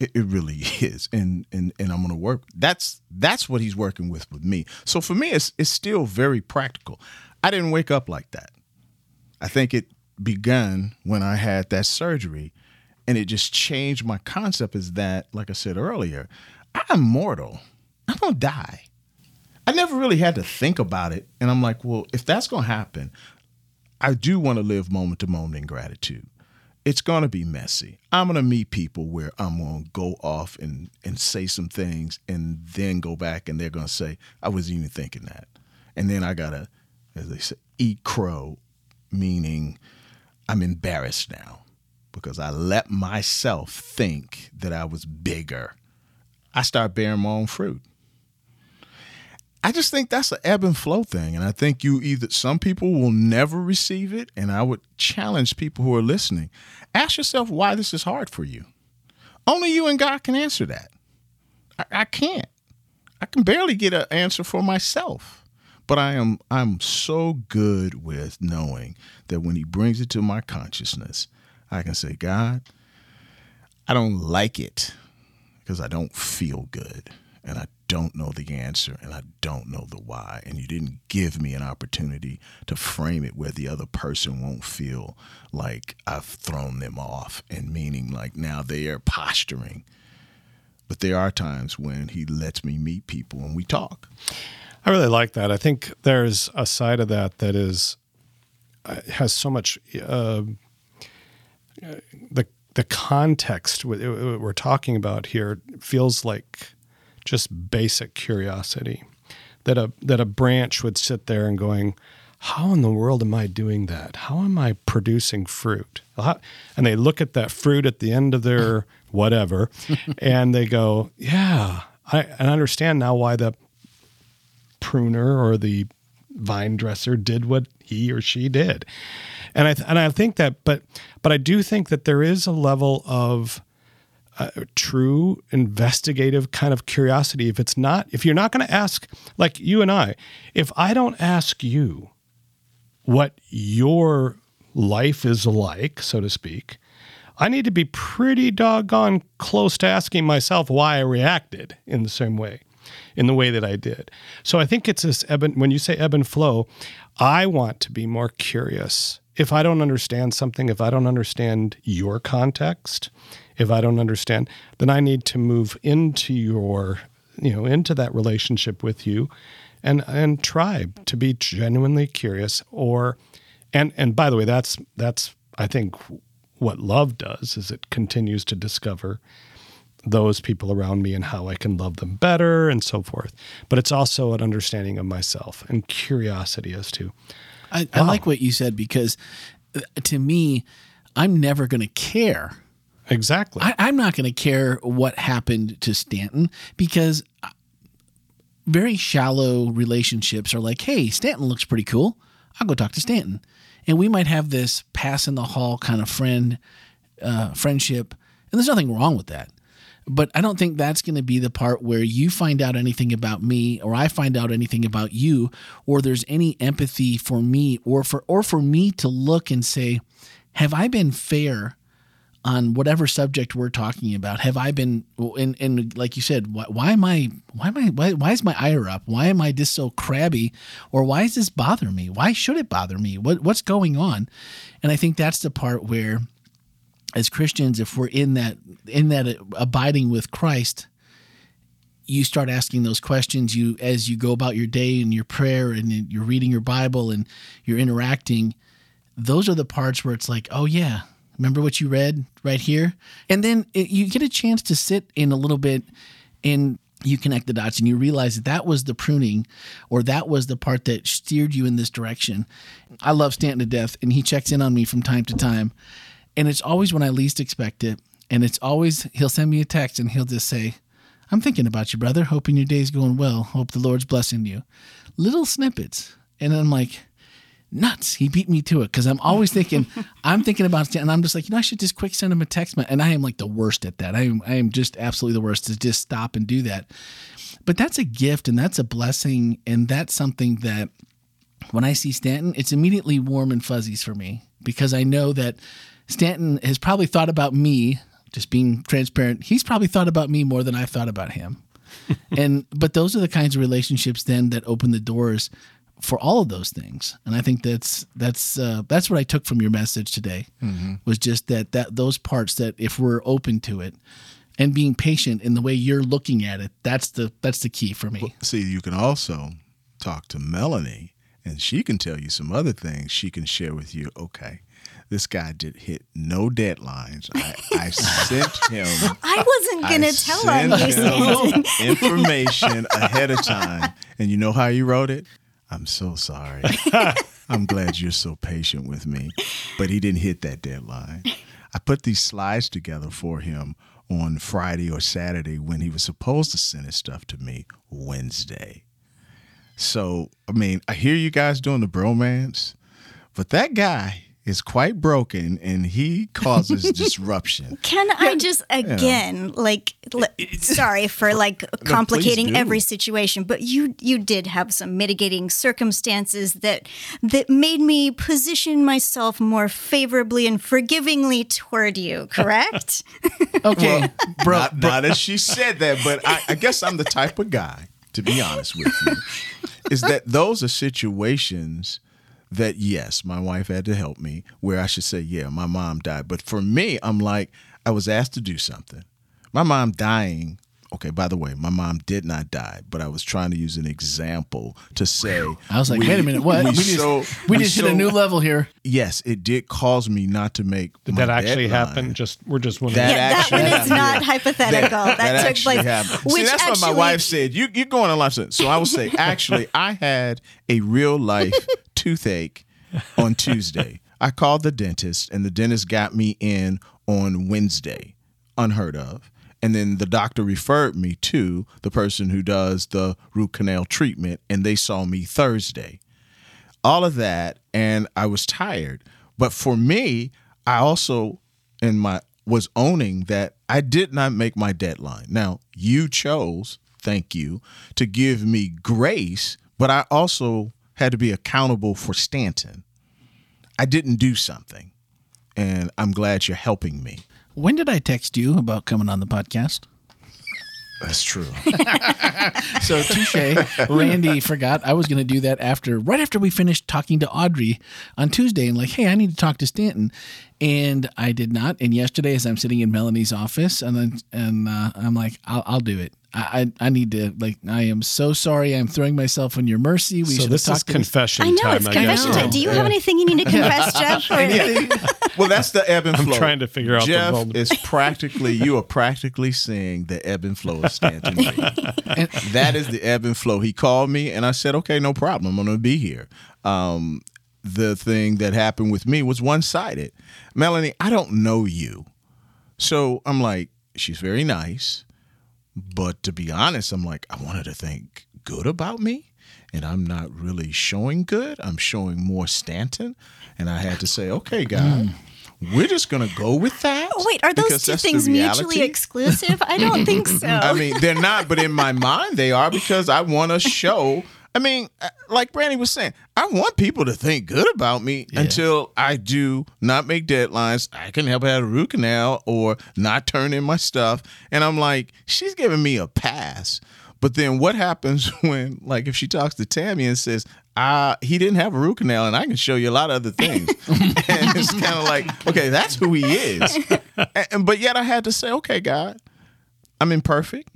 It, it really is, and and and I'm to work. That's that's what he's working with with me. So for me, it's it's still very practical. I didn't wake up like that. I think it begun when I had that surgery. And it just changed my concept is that, like I said earlier, I'm mortal. I'm to die. I never really had to think about it. And I'm like, well, if that's to happen, I do want to live moment to moment in gratitude. It's going to be messy. I'm going to meet people where I'm going to go off and, and say some things and then go back and they're going to say, I wasn't even thinking that. And then I got to, as they say, eat crow, meaning I'm embarrassed now because I let myself think that I was bigger. I start bearing my own fruit. I just think that's an ebb and flow thing. And I think you either, some people will never receive it. And I would challenge people who are listening ask yourself why this is hard for you. Only you and God can answer that. I, I can't. I can barely get an answer for myself. But I am I'm so good with knowing that when he brings it to my consciousness, I can say, God, I don't like it because I don't feel good and I don't know the answer and I don't know the why. And you didn't give me an opportunity to frame it where the other person won't feel like I've thrown them off and meaning like now they are posturing. But there are times when he lets me meet people and we talk. I really like that. I think there's a side of that that is uh, has so much uh, the the context we're talking about here feels like just basic curiosity that a that a branch would sit there and going how in the world am I doing that? How am I producing fruit? And they look at that fruit at the end of their whatever and they go, Yeah, I, I understand now why the pruner or the vine dresser did what he or she did. And I th- and I think that but but I do think that there is a level of uh, true investigative kind of curiosity if it's not if you're not going to ask like you and I if I don't ask you what your life is like so to speak I need to be pretty doggone close to asking myself why I reacted in the same way in the way that I did. So I think it's this ebb and, when you say ebb and flow, I want to be more curious. If I don't understand something, if I don't understand your context, if I don't understand, then I need to move into your, you know, into that relationship with you and and try to be genuinely curious or and and by the way, that's that's I think what love does is it continues to discover those people around me and how I can love them better and so forth. But it's also an understanding of myself and curiosity as to. I, wow. I like what you said because uh, to me, I'm never going to care. Exactly. I, I'm not going to care what happened to Stanton because uh, very shallow relationships are like, hey, Stanton looks pretty cool. I'll go talk to Stanton. And we might have this pass in the hall kind of friend uh, friendship. And there's nothing wrong with that. But I don't think that's going to be the part where you find out anything about me or I find out anything about you or there's any empathy for me or for or for me to look and say, have I been fair on whatever subject we're talking about? Have I been and, and like you said, why, why am I why am I why, why is my ire up? Why am I just so crabby? Or why does this bother me? Why should it bother me? What what's going on? And I think that's the part where as Christians, if we're in that in that abiding with Christ, you start asking those questions. You as you go about your day and your prayer and you're reading your Bible and you're interacting. Those are the parts where it's like, oh yeah, remember what you read right here, and then it, you get a chance to sit in a little bit and you connect the dots and you realize that that was the pruning or that was the part that steered you in this direction. I love Stanton to death, and he checks in on me from time to time. And it's always when I least expect it. And it's always, he'll send me a text and he'll just say, I'm thinking about you, brother. Hoping your day's going well. Hope the Lord's blessing you. Little snippets. And I'm like, nuts. He beat me to it because I'm always thinking, I'm thinking about it. And I'm just like, you know, I should just quick send him a text. And I am like the worst at that. I am, I am just absolutely the worst to just stop and do that. But that's a gift and that's a blessing. And that's something that when I see Stanton, it's immediately warm and fuzzies for me because I know that Stanton has probably thought about me, just being transparent. He's probably thought about me more than I've thought about him. and but those are the kinds of relationships then that open the doors for all of those things. And I think that's that's uh, that's what I took from your message today was just that that those parts that if we're open to it and being patient in the way you're looking at it, that's the that's the key for me. See, you can also talk to Melanie, and she can tell you some other things. She can share with you. Okay, this guy did hit no deadlines. I, I sent him. I wasn't gonna tell on you, sent him Stanton. information ahead of time, and you know how he wrote it. I'm so sorry. I'm glad you're so patient with me, but he didn't hit that deadline. I put these slides together for him on Friday or Saturday when he was supposed to send his stuff to me Wednesday. So, I mean, I hear you guys doing the bromance, but that guy is quite broken and he causes disruption. Can I just again, like, l- sorry for like complicating do. every situation, but you you did have some mitigating circumstances that that made me position myself more favorably and forgivingly toward you. Correct? Okay, bro. not, not as she said that, but I, I guess I'm the type of guy, to be honest with you, is that those are situations that, yes, my wife had to help me, where I should say, yeah, my mom died. But for me, I'm like, I was asked to do something. My mom dying. Okay, by the way, my mom did not die, but I was trying to use an example to say. I was like, we- wait a minute, what? We, We, just, so, we just hit a new level here. Yes, it did cause me not to make. Did my that actually deadline. happen? Just we're just wondering. That yeah, that actually one is happened, not yeah. hypothetical. That, took actually place. happened. Which See, that's actually, what my wife said. You you're going on life sentence. So I will say, actually, I had a real life toothache on Tuesday. I called the dentist, and the dentist got me in on Wednesday, unheard of. And then the doctor referred me to the person who does the root canal treatment, and they saw me Thursday all of that and I was tired. But for me, I also in my was owning that I did not make my deadline. Now, you chose, thank you, to give me grace, but I also had to be accountable for Stanton. I didn't do something. And I'm glad you're helping me. When did I text you about coming on the podcast? That's true. So touche. Randy forgot I was going to do that after, right after we finished talking to Audrey on Tuesday, and like, hey, I need to talk to Stanton, and I did not. And yesterday, as I'm sitting in Melanie's office, and then, and uh, I'm like, I'll, I'll do it. I, I I need to like. I am so sorry. I'm throwing myself on your mercy. We so should this is talked to confession I know time. it's I confession guess. time. Do you have anything you need to confess, Jeff? Or- well, that's the ebb and flow. I'm trying to figure out the Jeff moment. is practically you are practically seeing the ebb and flow of Stanton. That is the ebb and flow. He called me and I said, "Okay, no problem. I'm going to be here." Um, the thing that happened with me was one sided. Melanie, I don't know you, so I'm like, she's very nice, but to be honest, I'm like, I want her to think good about me. And I'm not really showing good. I'm showing more Stanton. And I had to say, okay, mm. God, we're just going to go with that. Oh, wait, are those two things mutually exclusive? I don't think so. I mean, they're not, but in my mind, they are because I want to show. I mean, uh, like Brandy was saying, I want people to think good about me until I do not make deadlines. I can help out a root canal or not turn in my stuff. And I'm like, she's giving me a pass. But then what happens when, like, if she talks to Tammy and says, uh, he didn't have a root canal and I can show you a lot of other things. and it's kind of like, okay, that's who he is. And, but yet I had to say, okay, God, I'm imperfect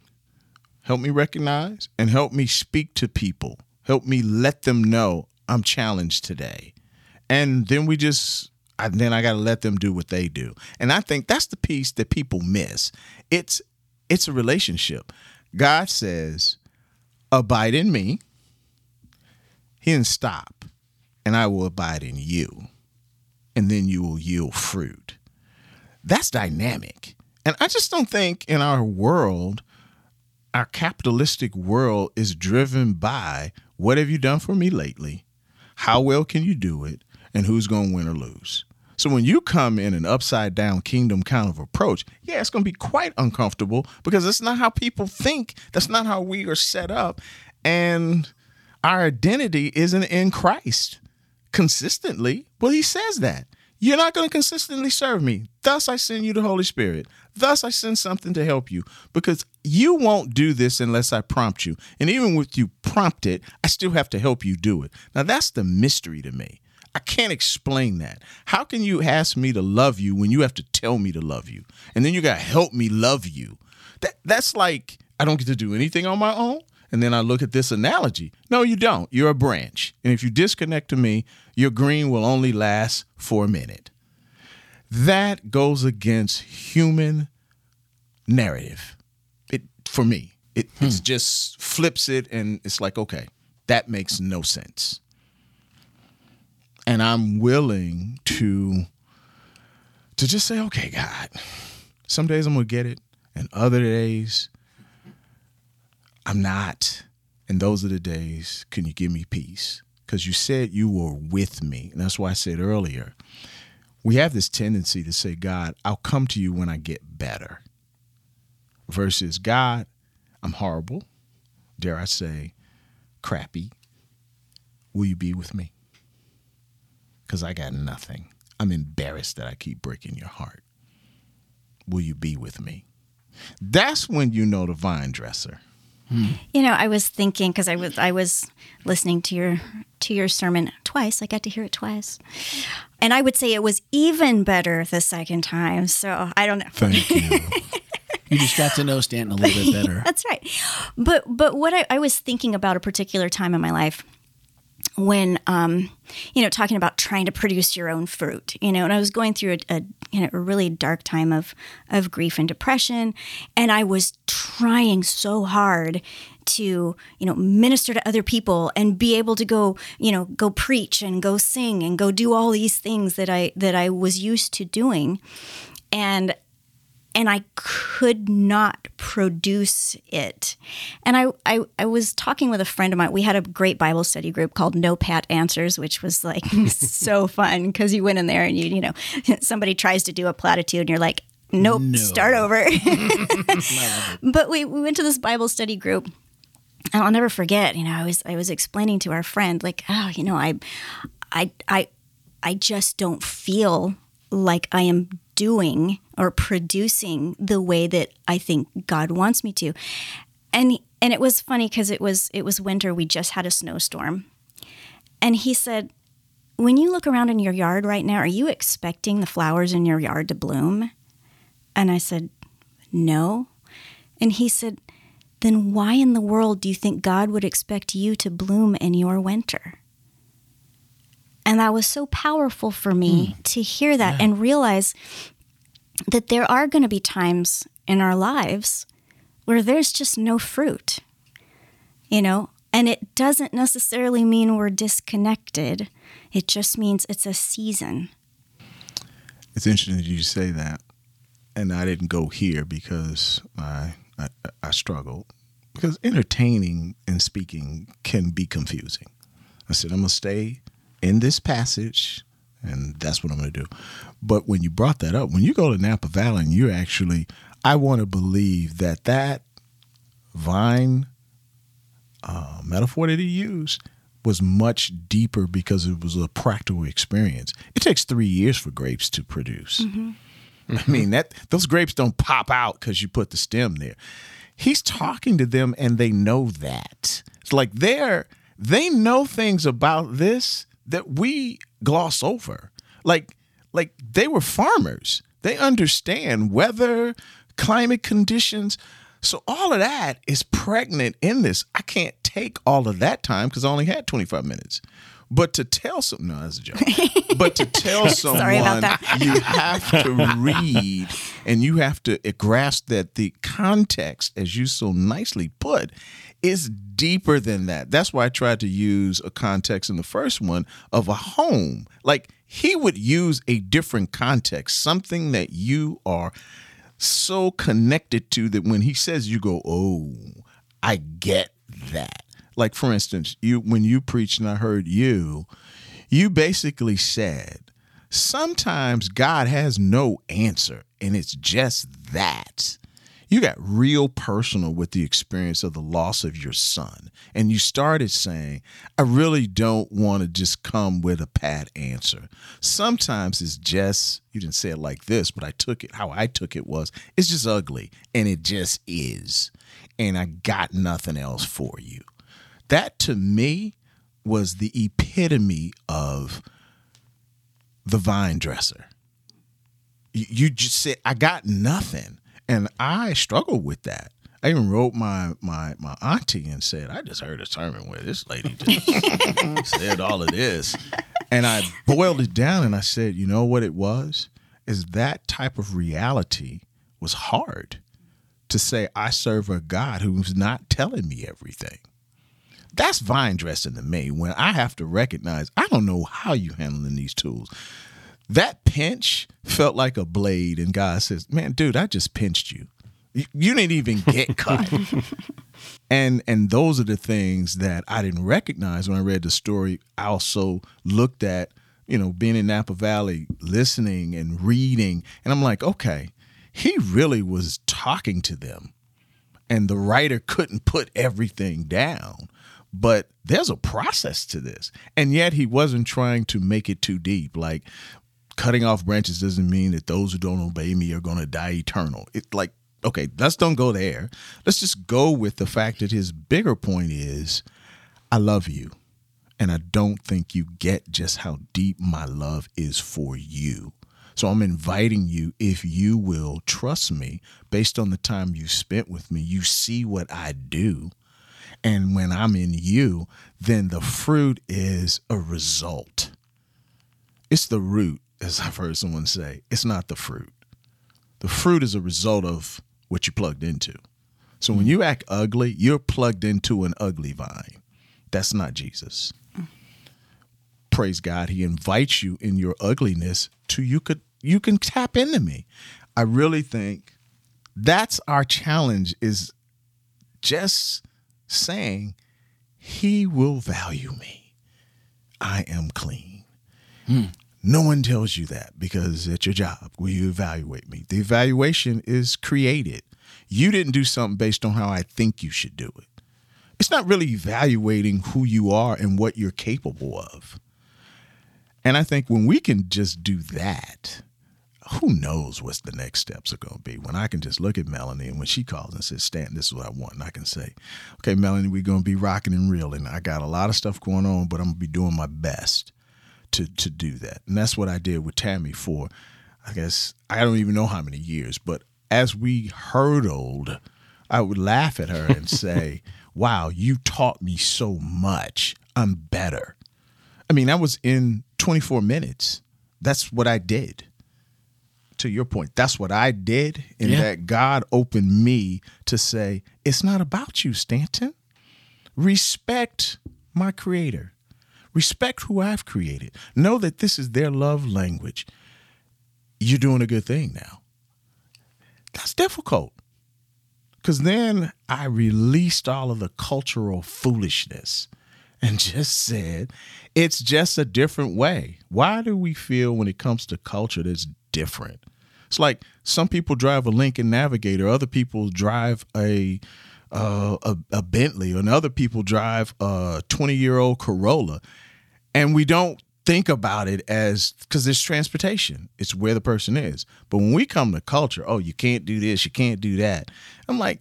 help me recognize and help me speak to people. Help me let them know i'm challenged today. And then we just I, then i got to let them do what they do. And i think that's the piece that people miss. It's it's a relationship. God says abide in me he didn't stop and i will abide in you and then you will yield fruit. That's dynamic. And i just don't think in our world our capitalistic world is driven by what have you done for me lately? How well can you do it? And who's going to win or lose? So when you come in an upside down kingdom kind of approach, yeah, it's going to be quite uncomfortable because that's not how people think. That's not how we are set up. And our identity isn't in Christ consistently. Well, he says that. You're not going to consistently serve me. Thus, I send you the Holy Spirit. Thus, I send something to help you because you won't do this unless I prompt you. And even with you prompted, I still have to help you do it. Now, that's the mystery to me. I can't explain that. How can you ask me to love you when you have to tell me to love you? And then you got to help me love you. That, that's like I don't get to do anything on my own. And then I look at this analogy. No, you don't. You're a branch. And if you disconnect to me, your green will only last for a minute. That goes against human narrative. It for me. It hmm. just flips it and it's like, okay, that makes no sense. And I'm willing to to just say, okay, God, some days I'm gonna get it, and other days I'm not. And those are the days, can you give me peace? Because you said you were with me. And that's why I said earlier, we have this tendency to say, God, I'll come to you when I get better. Versus, God, I'm horrible. Dare I say, crappy. Will you be with me? Because I got nothing. I'm embarrassed that I keep breaking your heart. Will you be with me? That's when you know the vine dresser. You know, I was thinking because I was I was listening to your to your sermon twice. I got to hear it twice, and I would say it was even better the second time. So I don't know. Thank you. you just got to know Stanton a little bit better. That's right. But but what I, I was thinking about a particular time in my life when um, you know talking about trying to produce your own fruit you know and i was going through a, a, you know, a really dark time of of grief and depression and i was trying so hard to you know minister to other people and be able to go you know go preach and go sing and go do all these things that i that i was used to doing. And and I could not produce it. And I, I, I, was talking with a friend of mine. We had a great Bible study group called No Pat Answers, which was like so fun because you went in there and you, you know, somebody tries to do a platitude and you're like, nope, no. start over. but we, we went to this Bible study group. And I'll never forget, you know, I was I was explaining to our friend, like, oh, you know, I I I I just don't feel like I am doing or producing the way that I think God wants me to. And and it was funny because it was it was winter. We just had a snowstorm, and he said, "When you look around in your yard right now, are you expecting the flowers in your yard to bloom?" And I said, "No." And he said, "Then why in the world do you think God would expect you to bloom in your winter?" And that was so powerful for me mm. to hear that yeah. and realize that there are going to be times in our lives where there's just no fruit, you know, and it doesn't necessarily mean we're disconnected. It just means it's a season. It's interesting that you say that. And I didn't go here because I, I, I struggled. Because entertaining and speaking can be confusing. I said, I'm going to stay in this passage, and that's what I'm going to do. But when you brought that up, when you go to Napa Valley and you're actually, I want to believe that that vine uh, metaphor that he used was much deeper because it was a practical experience. It takes three years for grapes to produce. Mm-hmm. I mean that those grapes don't pop out because you put the stem there. He's talking to them and they know that. It's like they're they know things about this that we gloss over. Like like they were farmers. They understand weather, climate conditions. So all of that is pregnant in this. I can't take all of that time because I only had 25 minutes. But to tell some no, that's a joke. but to tell someone you have to read and you have to grasp that the context, as you so nicely put, is deeper than that. That's why I tried to use a context in the first one of a home. Like he would use a different context, something that you are so connected to that when he says you go, "Oh, I get that." like for instance, you when you preached and I heard you, you basically said sometimes God has no answer and it's just that. You got real personal with the experience of the loss of your son. And you started saying, I really don't want to just come with a pat answer. Sometimes it's just, you didn't say it like this, but I took it, how I took it was, it's just ugly. And it just is. And I got nothing else for you. That to me was the epitome of the vine dresser. You, you just said, I got nothing. And I struggled with that. I even wrote my my my auntie and said, I just heard a sermon where this lady just said all of this. And I boiled it down and I said, you know what it was? Is that type of reality was hard to say I serve a God who's not telling me everything. That's vine dressing to me when I have to recognize I don't know how you handling these tools. That pinch felt like a blade, and God says, "Man, dude, I just pinched you. You, didn't even get cut." and and those are the things that I didn't recognize when I read the story. I also looked at, you know, being in Napa Valley, listening and reading, and I'm like, okay, he really was talking to them, and the writer couldn't put everything down. But there's a process to this. And yet he wasn't trying to make it too deep. Like cutting off branches doesn't mean that those who don't obey me are going to die eternal. It like okay, let's don't go there. Let's just go with the fact that his bigger point is I love you. And I don't think you get just how deep my love is for you. So I'm inviting you, if you will trust me based on the time you spent with me, you see what I do. And when I'm in you, then the fruit is a result. It's the root as I've heard someone say, it's not the fruit. The fruit is a result of what you plugged into. So when you act ugly, you're plugged into an ugly vine. That's not Jesus. Praise God, he invites you in your ugliness to you could you can tap into me. I really think that's our challenge is just saying he will value me. I am clean. Hmm. No one tells you that because at your job, will you evaluate me? The evaluation is created. You didn't do something based on how I think you should do it. It's not really evaluating who you are and what you're capable of. And I think when we can just do that, who knows what the next steps are going to be? When I can just look at Melanie and when she calls and says, Stan, this is what I want. And I can say, okay, Melanie, we're going to be rocking and reeling. I got a lot of stuff going on, but I'm going to be doing my best to to do that. And that's what I did with Tammy for I guess I don't even know how many years, but as we hurdled, I would laugh at her and say, "Wow, you taught me so much. I'm better." I mean, I was in 24 minutes. That's what I did. To your point, that's what I did, and yeah. that God opened me to say, "It's not about you, Stanton. Respect my creator. Respect who I've created. Know that this is their love language. You're doing a good thing now. That's difficult. Because then I released all of the cultural foolishness and just said, it's just a different way. Why do we feel when it comes to culture that's different? It's like some people drive a Lincoln Navigator, other people drive a uh, a, a Bentley, and other people drive a 20 year old Corolla and we don't think about it as because it's transportation. It's where the person is. But when we come to culture oh you can't do this you can't do that i'm like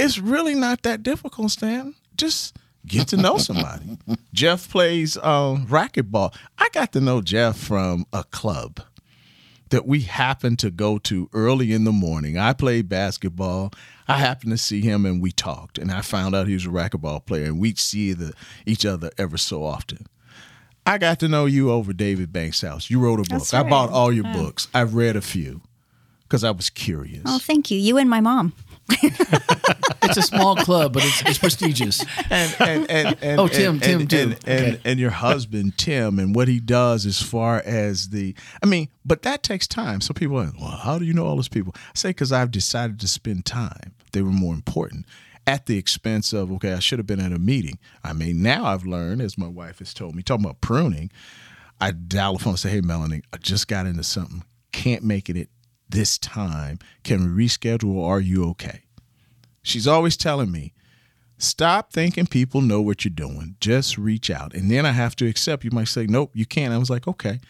it's really not that difficult stan. Just get to know somebody. Jeff plays um, racquetball. I got to know jeff from a club that we happened to go to early in the morning. I played basketball. I happened to see him and we talked and i found out he was a racquetball player and we'd see the, each other ever so often I got to know you over David Banks' house. You wrote a book. Right. I bought all your books. I've read a few because I was curious. Oh, thank you. You and my mom. it's a small club, but it's, it's prestigious. And, and, and, and oh, Tim, and, Tim, and, Tim, and, and, and your husband Tim, and what he does as far as the, I mean, but that takes time. So people are, well, how do you know all those people? I say because I've decided to spend time. They were more important at the expense of okay, I should have been at a meeting. I mean, now I've learned, as my wife has told me, talking about pruning. I dial the phone and say, "Hey, Melanie, I just got into something. Can't make it at this time. Can we reschedule? Are you okay?" She's always telling me, stop thinking people know what you're doing. Just reach out. And then I have to accept. You might say, nope, you can't. I was like, okay.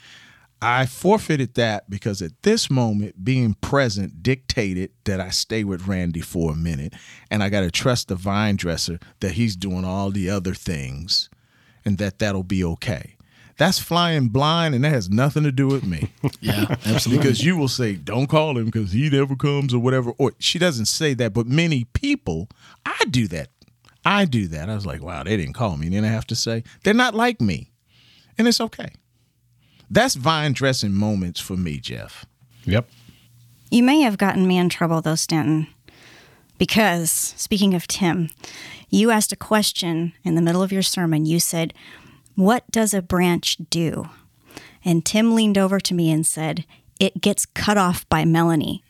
I forfeited that because at this moment, being present dictated that I stay with Randy for a minute. And I got to trust the vine dresser that he's doing all the other things and that that'll be okay. That's flying blind, and that has nothing to do with me. Yeah, absolutely. because you will say, "Don't call him because he never comes" or whatever. Or she doesn't say that, but many people, I do that. I do that. I was like, "Wow, they didn't call me." And then I have to say, "They're not like me," and it's okay. That's vine dressing moments for me, Jeff. Yep. You may have gotten me in trouble though, Stanton, because speaking of Tim, you asked a question in the middle of your sermon. You said, What does a branch do? And Tim leaned over to me and said, It gets cut off by Melanie.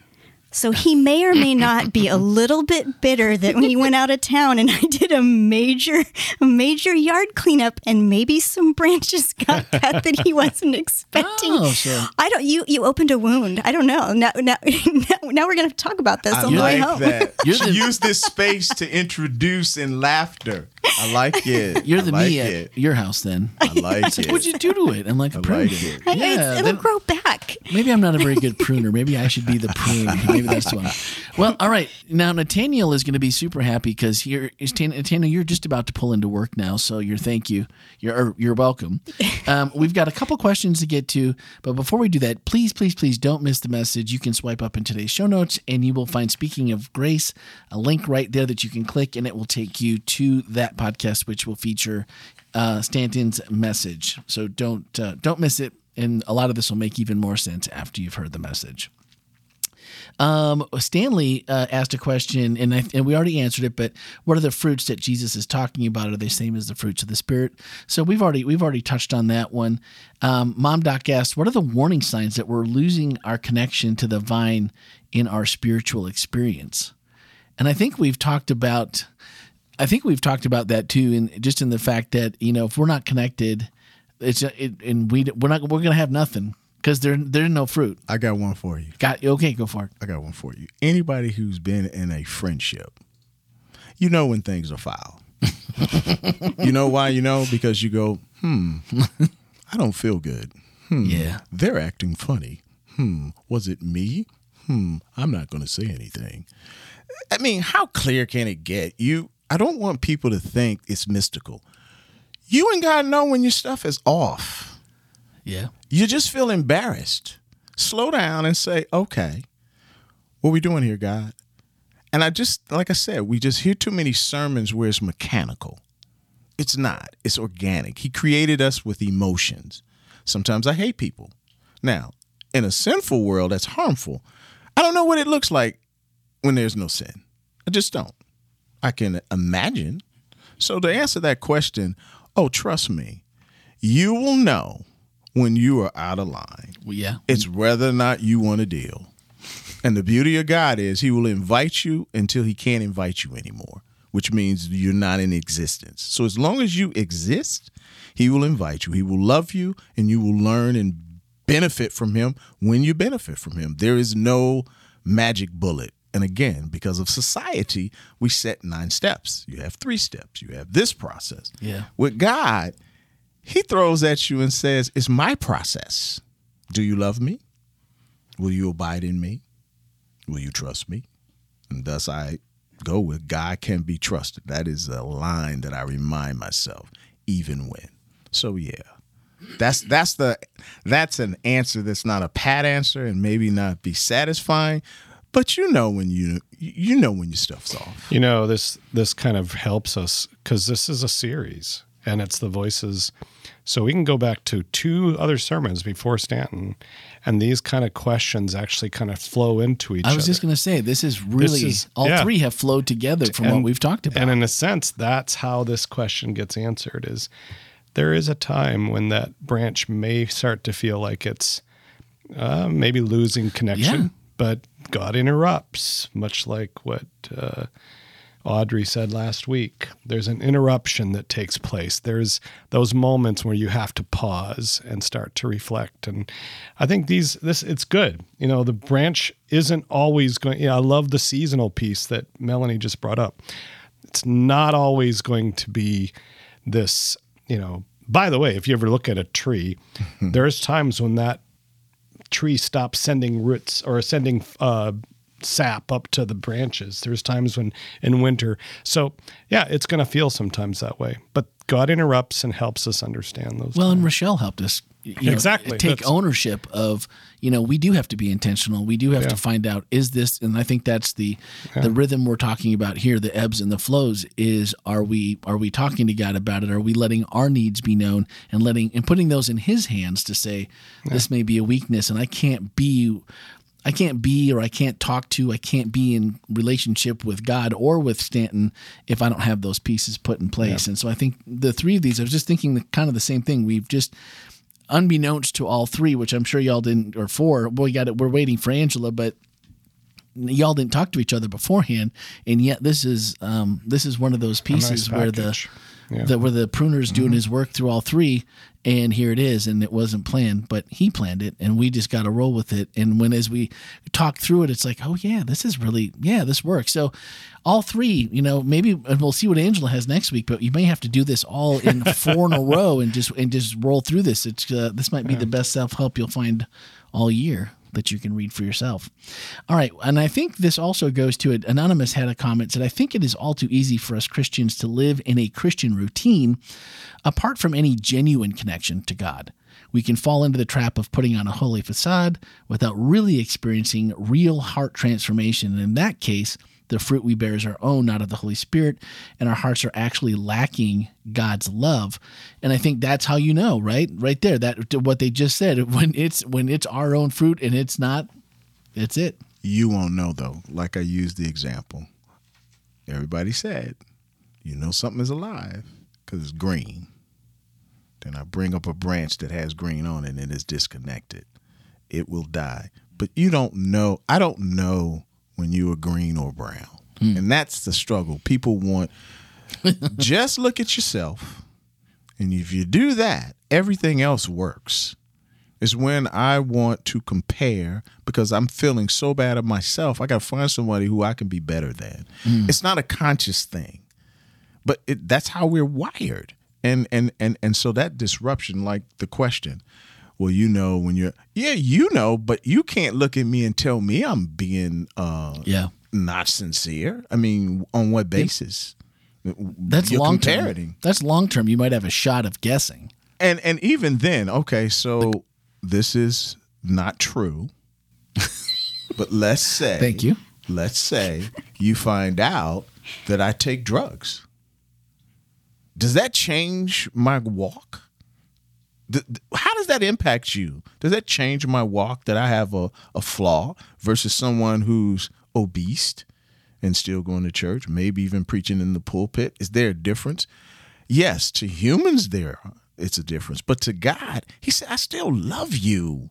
So he may or may not be a little bit bitter that we went out of town and I did a major, a major yard cleanup and maybe some branches got cut that he wasn't expecting. Oh, so- I don't. You you opened a wound. I don't know. Now now now, now we're gonna talk about this I on the way like home. that. You're Use this space to introduce in laughter. I like it. You're the like me it. at your house then. I like it. What'd you do to it? I'm like, I prune like it. it. Yeah, it's- it'll then- grow back. Maybe I'm not a very good pruner. Maybe I should be the prune. Maybe that's the one. Well, all right. Now Nathaniel is going to be super happy because you're Nathaniel. You're just about to pull into work now, so you're thank you. You're or you're welcome. Um, we've got a couple questions to get to, but before we do that, please, please, please don't miss the message. You can swipe up in today's show notes, and you will find "Speaking of Grace" a link right there that you can click, and it will take you to that podcast, which will feature uh, Stanton's message. So don't uh, don't miss it. And a lot of this will make even more sense after you've heard the message. Um, Stanley uh, asked a question, and I, and we already answered it. But what are the fruits that Jesus is talking about? Are they same as the fruits of the Spirit? So we've already we've already touched on that one. Um, Mom Doc asked, "What are the warning signs that we're losing our connection to the vine in our spiritual experience?" And I think we've talked about, I think we've talked about that too, and just in the fact that you know if we're not connected, it's it, and we we're not we're gonna have nothing because there there's no fruit. I got one for you. Got okay, go for it. I got one for you. Anybody who's been in a friendship, you know when things are foul. you know why you know? Because you go, hmm, I don't feel good. Yeah. They're acting funny. Hmm, was it me? Hmm, I'm not going to say anything. I mean, how clear can it get? You I don't want people to think it's mystical. You and God know when your stuff is off Yeah. you just feel embarrassed. Slow down and say, okay, what we doing here, God? And I just, like I said, we just hear too many sermons where it's mechanical. It's not, it's organic. He created us with emotions. Sometimes I hate people. Now, in a sinful world that's harmful, I don't know what it looks like when there's no sin. I just don't. I can imagine. So, to answer that question, oh, trust me, you will know when you are out of line. Well, yeah. It's whether or not you want to deal. And the beauty of God is He will invite you until He can't invite you anymore, which means you're not in existence. So as long as you exist, He will invite you. He will love you, and you will learn and benefit from Him when you benefit from Him. There is no magic bullet. And again, because of society, we set nine steps. You have three steps. You have this process. Yeah. With God, He throws at you and says, It's my process. Do you love me? Will you abide in me? Will you trust me? And thus I go with God can be trusted. That is a line that I remind myself, even when. So yeah. That's that's the that's an answer that's not a pat answer and maybe not be satisfying, but you know when you you know when your stuff's off. You know, this this kind of helps us because this is a series and it's the voices. So we can go back to two other sermons before Stanton, and these kind of questions actually kind of flow into each other. I other. was just going to say this is really is- all yeah. three have flowed together from what we've talked about. And in a sense, that's how this question gets answered is there is a time when that branch may start to feel like it's uh, maybe losing connection, Yeah. But God interrupts, much like what uh, Audrey said last week, there's an interruption that takes place. There's those moments where you have to pause and start to reflect. And I think these this it's good. You know, the branch isn't always going. You know, I love the seasonal piece that Melanie just brought up. It's not always going to be this. You know, by the way, if you ever look at a tree, there's times when that tree stops sending roots or sending uh, sap up to the branches. There's times when in winter. So yeah, it's going to feel sometimes that way. But God interrupts and helps us understand those. Well, and Rochelle helped us you know, Exactly. take That's- ownership of you know we do have to be intentional. We do have Yeah. to find out is this, and I think that's the the rhythm we're talking about here. The ebbs and the flows is are we are we talking to God about it? Are we letting our needs be known and letting and putting those in His hands to say this may be a weakness and I can't be I can't be or I can't talk to, I can't be in relationship with God or with Stanton if I don't have those pieces put in place. And so I think the three of these, I was just thinking the, kind of the same thing. We've just, unbeknownst to all three, which I'm sure y'all didn't, or four, we got it, we're waiting for Angela, but y'all didn't talk to each other beforehand. And yet this is, um, this is one of those pieces where the. Yeah. the, where the pruner's doing his work through all three and here it is and it wasn't planned but he planned it and we just got to roll with it. And when as we talk through it it's like oh yeah this is really yeah this works. So all three you know maybe and we'll see what angela has next week but you may have to do this all in four in a row and just and just roll through this. It's uh, this might be the best self-help you'll find all year that you can read for yourself. All right, and I think this also goes to it. Anonymous had a comment that I think it is all too easy for us Christians to live in a Christian routine apart from any genuine connection to God. We can fall into the trap of putting on a holy facade without really experiencing real heart transformation. And in that case, the fruit we bear is our own, not of the Holy Spirit, and our hearts are actually lacking God's love. And I think that's how you know, right? Right there, that what they just said. When it's when it's our own fruit and it's not, it's it. You won't know though. Like I used the example. Everybody said, you know something is alive because it's green. Then I bring up a branch that has green on it and it is disconnected. It will die. But you don't know. I don't know when you are green or brown. Hmm. And that's the struggle. People want just look at yourself. And if you do that, everything else works It's when I want to compare because I'm feeling so bad of myself. I got to find somebody who I can be better than. Hmm. It's not a conscious thing, but it, that's how we're wired. And and and and so that disruption, like the question, well, you know, when you're yeah, you know, but you can't look at me and tell me I'm being uh, Yeah. not sincere. I mean, on what basis? That's long term. That's long term. You might have a shot of guessing. and and even then, okay, so this is not true. but let's say Thank you. Let's say you find out that I take drugs. Does that change my walk? Th- How does that impact you? Does that change my walk that I have a, a flaw versus someone who's obese and still going to church, maybe even preaching in the pulpit? Is there a difference? Yes, to humans there it's a difference, but to God, he said I still love you.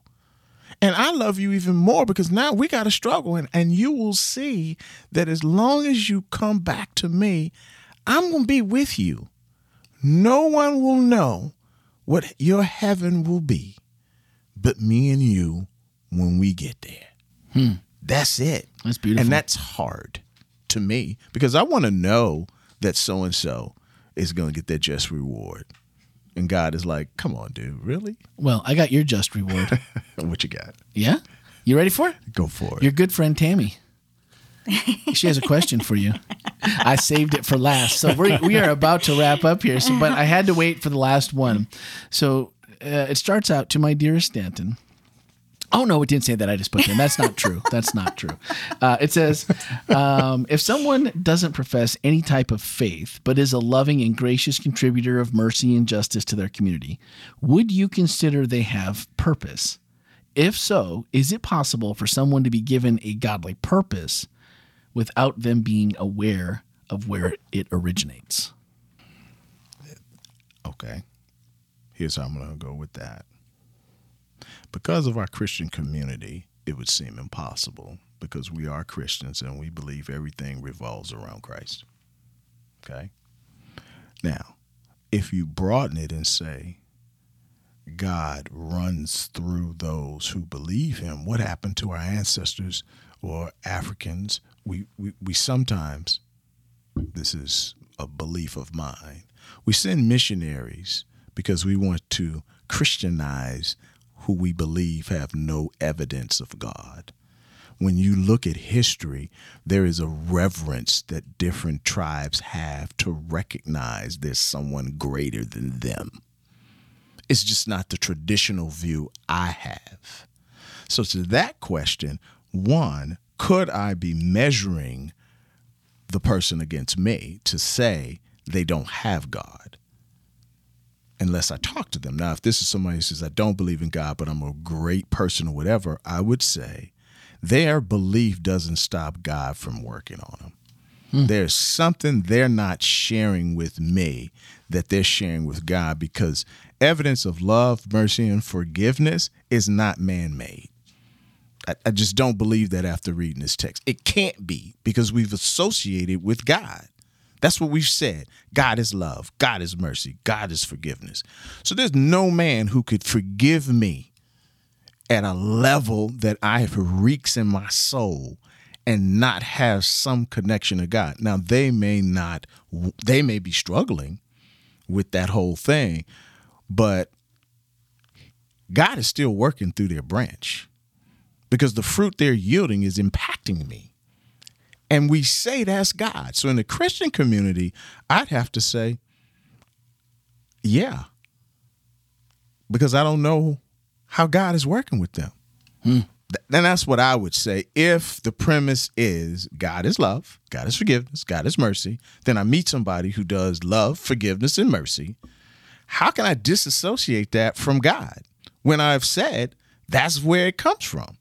And I love you even more because now we got to struggle. And, and you will see that as long as you come back to me, I'm going to be with you. No one will know what your heaven will be but me and you when we get there. Hmm. That's it. That's beautiful. And that's hard to me because I want to know that so and so is going to get their just reward. And God is like, come on, dude, really? Well, I got your just reward. What you got? yeah? You ready for it? Go for it. Your good friend Tammy. She has a question for you. I saved it for last. So we're, we are about to wrap up here. So, but I had to wait for the last one. So uh, it starts out to my dearest Stanton. Oh no, it didn't say that. I just put in. That's not true. That's not true. Uh, it says, um, if someone doesn't profess any type of faith, but is a loving and gracious contributor of mercy and justice to their community, would you consider they have purpose? If so, is it possible for someone to be given a godly purpose without them being aware of where it originates? Okay. Here's how I'm going to go with that. Because of our Christian community, it would seem impossible because we are Christians and we believe everything revolves around Christ. Okay. Now, if you broaden it and say, God runs through those who believe him, what happened to our ancestors or Africans? We, we, we sometimes, this is a belief of mine, we send missionaries because we want to Christianize who we believe have no evidence of God when you look at history, there is a reverence that different tribes have to recognize there's someone greater than them. It's just not the traditional view I have. So, to that question, one, could I be measuring the person against me to say they don't have God? Unless I talk to them. Now, if this is somebody who says, I don't believe in God, but I'm a great person or whatever, I would say, their belief doesn't stop God from working on them. Hmm. There's something they're not sharing with me that they're sharing with God because evidence of love, mercy, and forgiveness is not man made. I, I, just don't believe that after reading this text. It can't be because we've associated with God. That's what we've said. God is love, God is mercy, God is forgiveness. So there's no man who could forgive me at a level that I have reeks in my soul and not have some connection to God. Now they may not they may be struggling with that whole thing, but God is still working through their branch because the fruit they're yielding is impacting me. And we say that's God. So in the Christian community, I'd have to say, yeah. Because I don't know how God is working with them. Hmm. And that's what I would say. If the premise is God is love, God is forgiveness, God is mercy, then I meet somebody who does love, forgiveness, and mercy. How can I disassociate that from God when I've said that's where it comes from?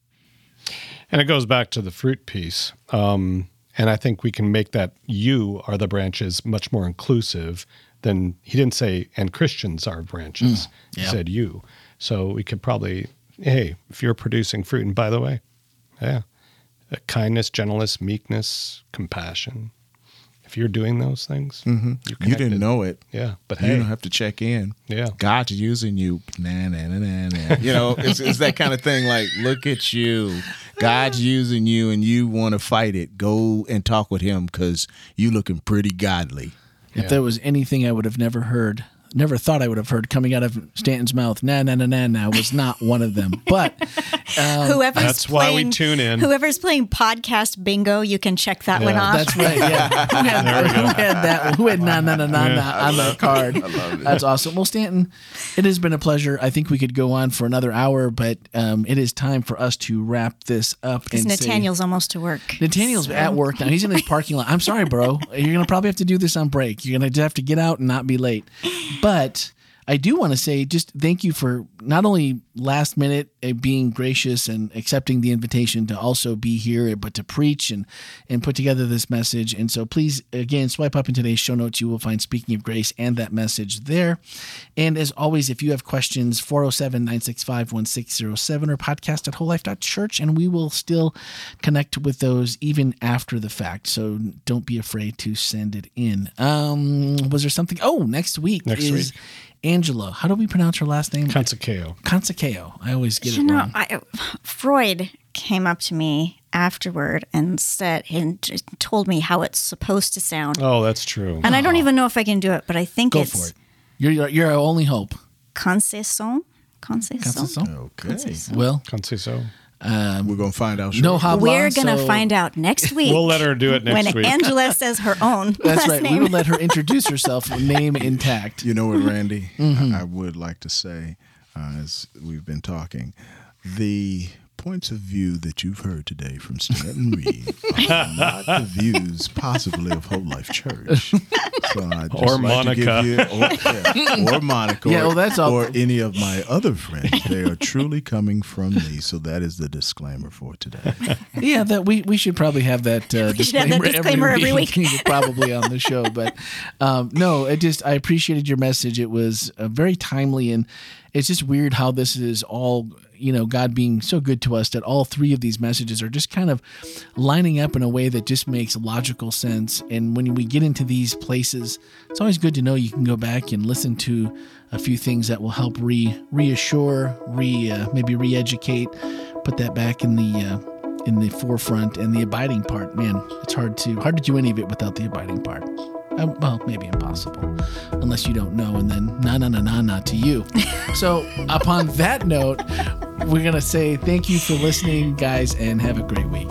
And it goes back to the fruit piece. Um, and I think we can make that you are the branches much more inclusive than he didn't say, and Christians are branches. Mm, yeah. He said you. So we could probably, hey, if you're producing fruit, and by the way, yeah, kindness, gentleness, meekness, compassion. If you're doing those things, mm-hmm. you didn't know it. Yeah, but hey, you don't have to check in. Yeah, God's using you. Nah, nah, nah, nah, nah. You know, it's, it's that kind of thing. Like, look at you. God's using you, and you want to fight it. Go and talk with Him because you looking pretty godly. If yeah. there was anything I would have never heard never thought I would have heard coming out of Stanton's mouth. Nah, nah, nah, nah, nah was not one of them. But um, whoever's that's playing, why we tune in. Whoever's playing podcast bingo, you can check that yeah, one off. That's right. Yeah, who had, who had that? Who had nah, nah, nah, nah, nah on the card? That's awesome. Well, Stanton, it has been a pleasure. I think we could go on for another hour, but um, it is time for us to wrap this up. Because Nathaniel's say, almost to work. Nathaniel's so. at work now. He's in his parking lot. I'm sorry, bro. You're gonna probably have to do this on break. You're gonna have to get out and not be late. But I do want to say just thank you for not only last minute uh, being gracious and accepting the invitation to also be here, but to preach and and put together this message. And so please again swipe up in today's show notes. You will find Speaking of Grace and that message there. And as always, if you have questions, 407-965-1607 or podcast at wholelife.church, and we will still connect with those even after the fact. So don't be afraid to send it in. Um, was there something? Oh, next week next is week Angela. How do we pronounce her last name? Consacao. Consacao. I always get you it know, wrong. I, Freud came up to me afterward and said and told me how it's supposed to sound. Oh, that's true. And oh. I don't even know if I can do it, but I think Go it's. for it. You're, you're, you're our only hope. Concession. Concession. Okay. Concession. Well, Concession. Um, We're going to find out. No hotline, We're going to so find out next week. we'll let her do it next when week. Angela says her own. That's right. Name. We will let her introduce herself, name intact. You know what, Randy? Mm-hmm. I, I, would like to say, uh, as we've been talking, the points of view that you've heard today from Stanton Reed are not the views possibly of WholeLife Church. So I or like Monica. You, or, yeah, or, Monica. Yeah, well, that's all. Or any of my other friends. They are truly coming from me. So that is the disclaimer for today. Yeah, that we, we should probably have that, uh, disclaimer, have that disclaimer, every, every week. week. probably on the show. But um, no, it just I appreciated your message. It was uh, very timely and it's just weird how this is all you know god being so good to us that all three of these messages are just kind of lining up in a way that just makes logical sense. And when we get into these places it's always good to know you can go back and listen to a few things that will help re reassure re uh, maybe re-educate put that back in the uh, in the forefront and the abiding part. Man it's hard to hard to do any of it without the abiding part um, well, maybe impossible, unless you don't know, and then na na na na na to you. so, upon that note, we're gonna say thank you for listening, guys, and have a great week.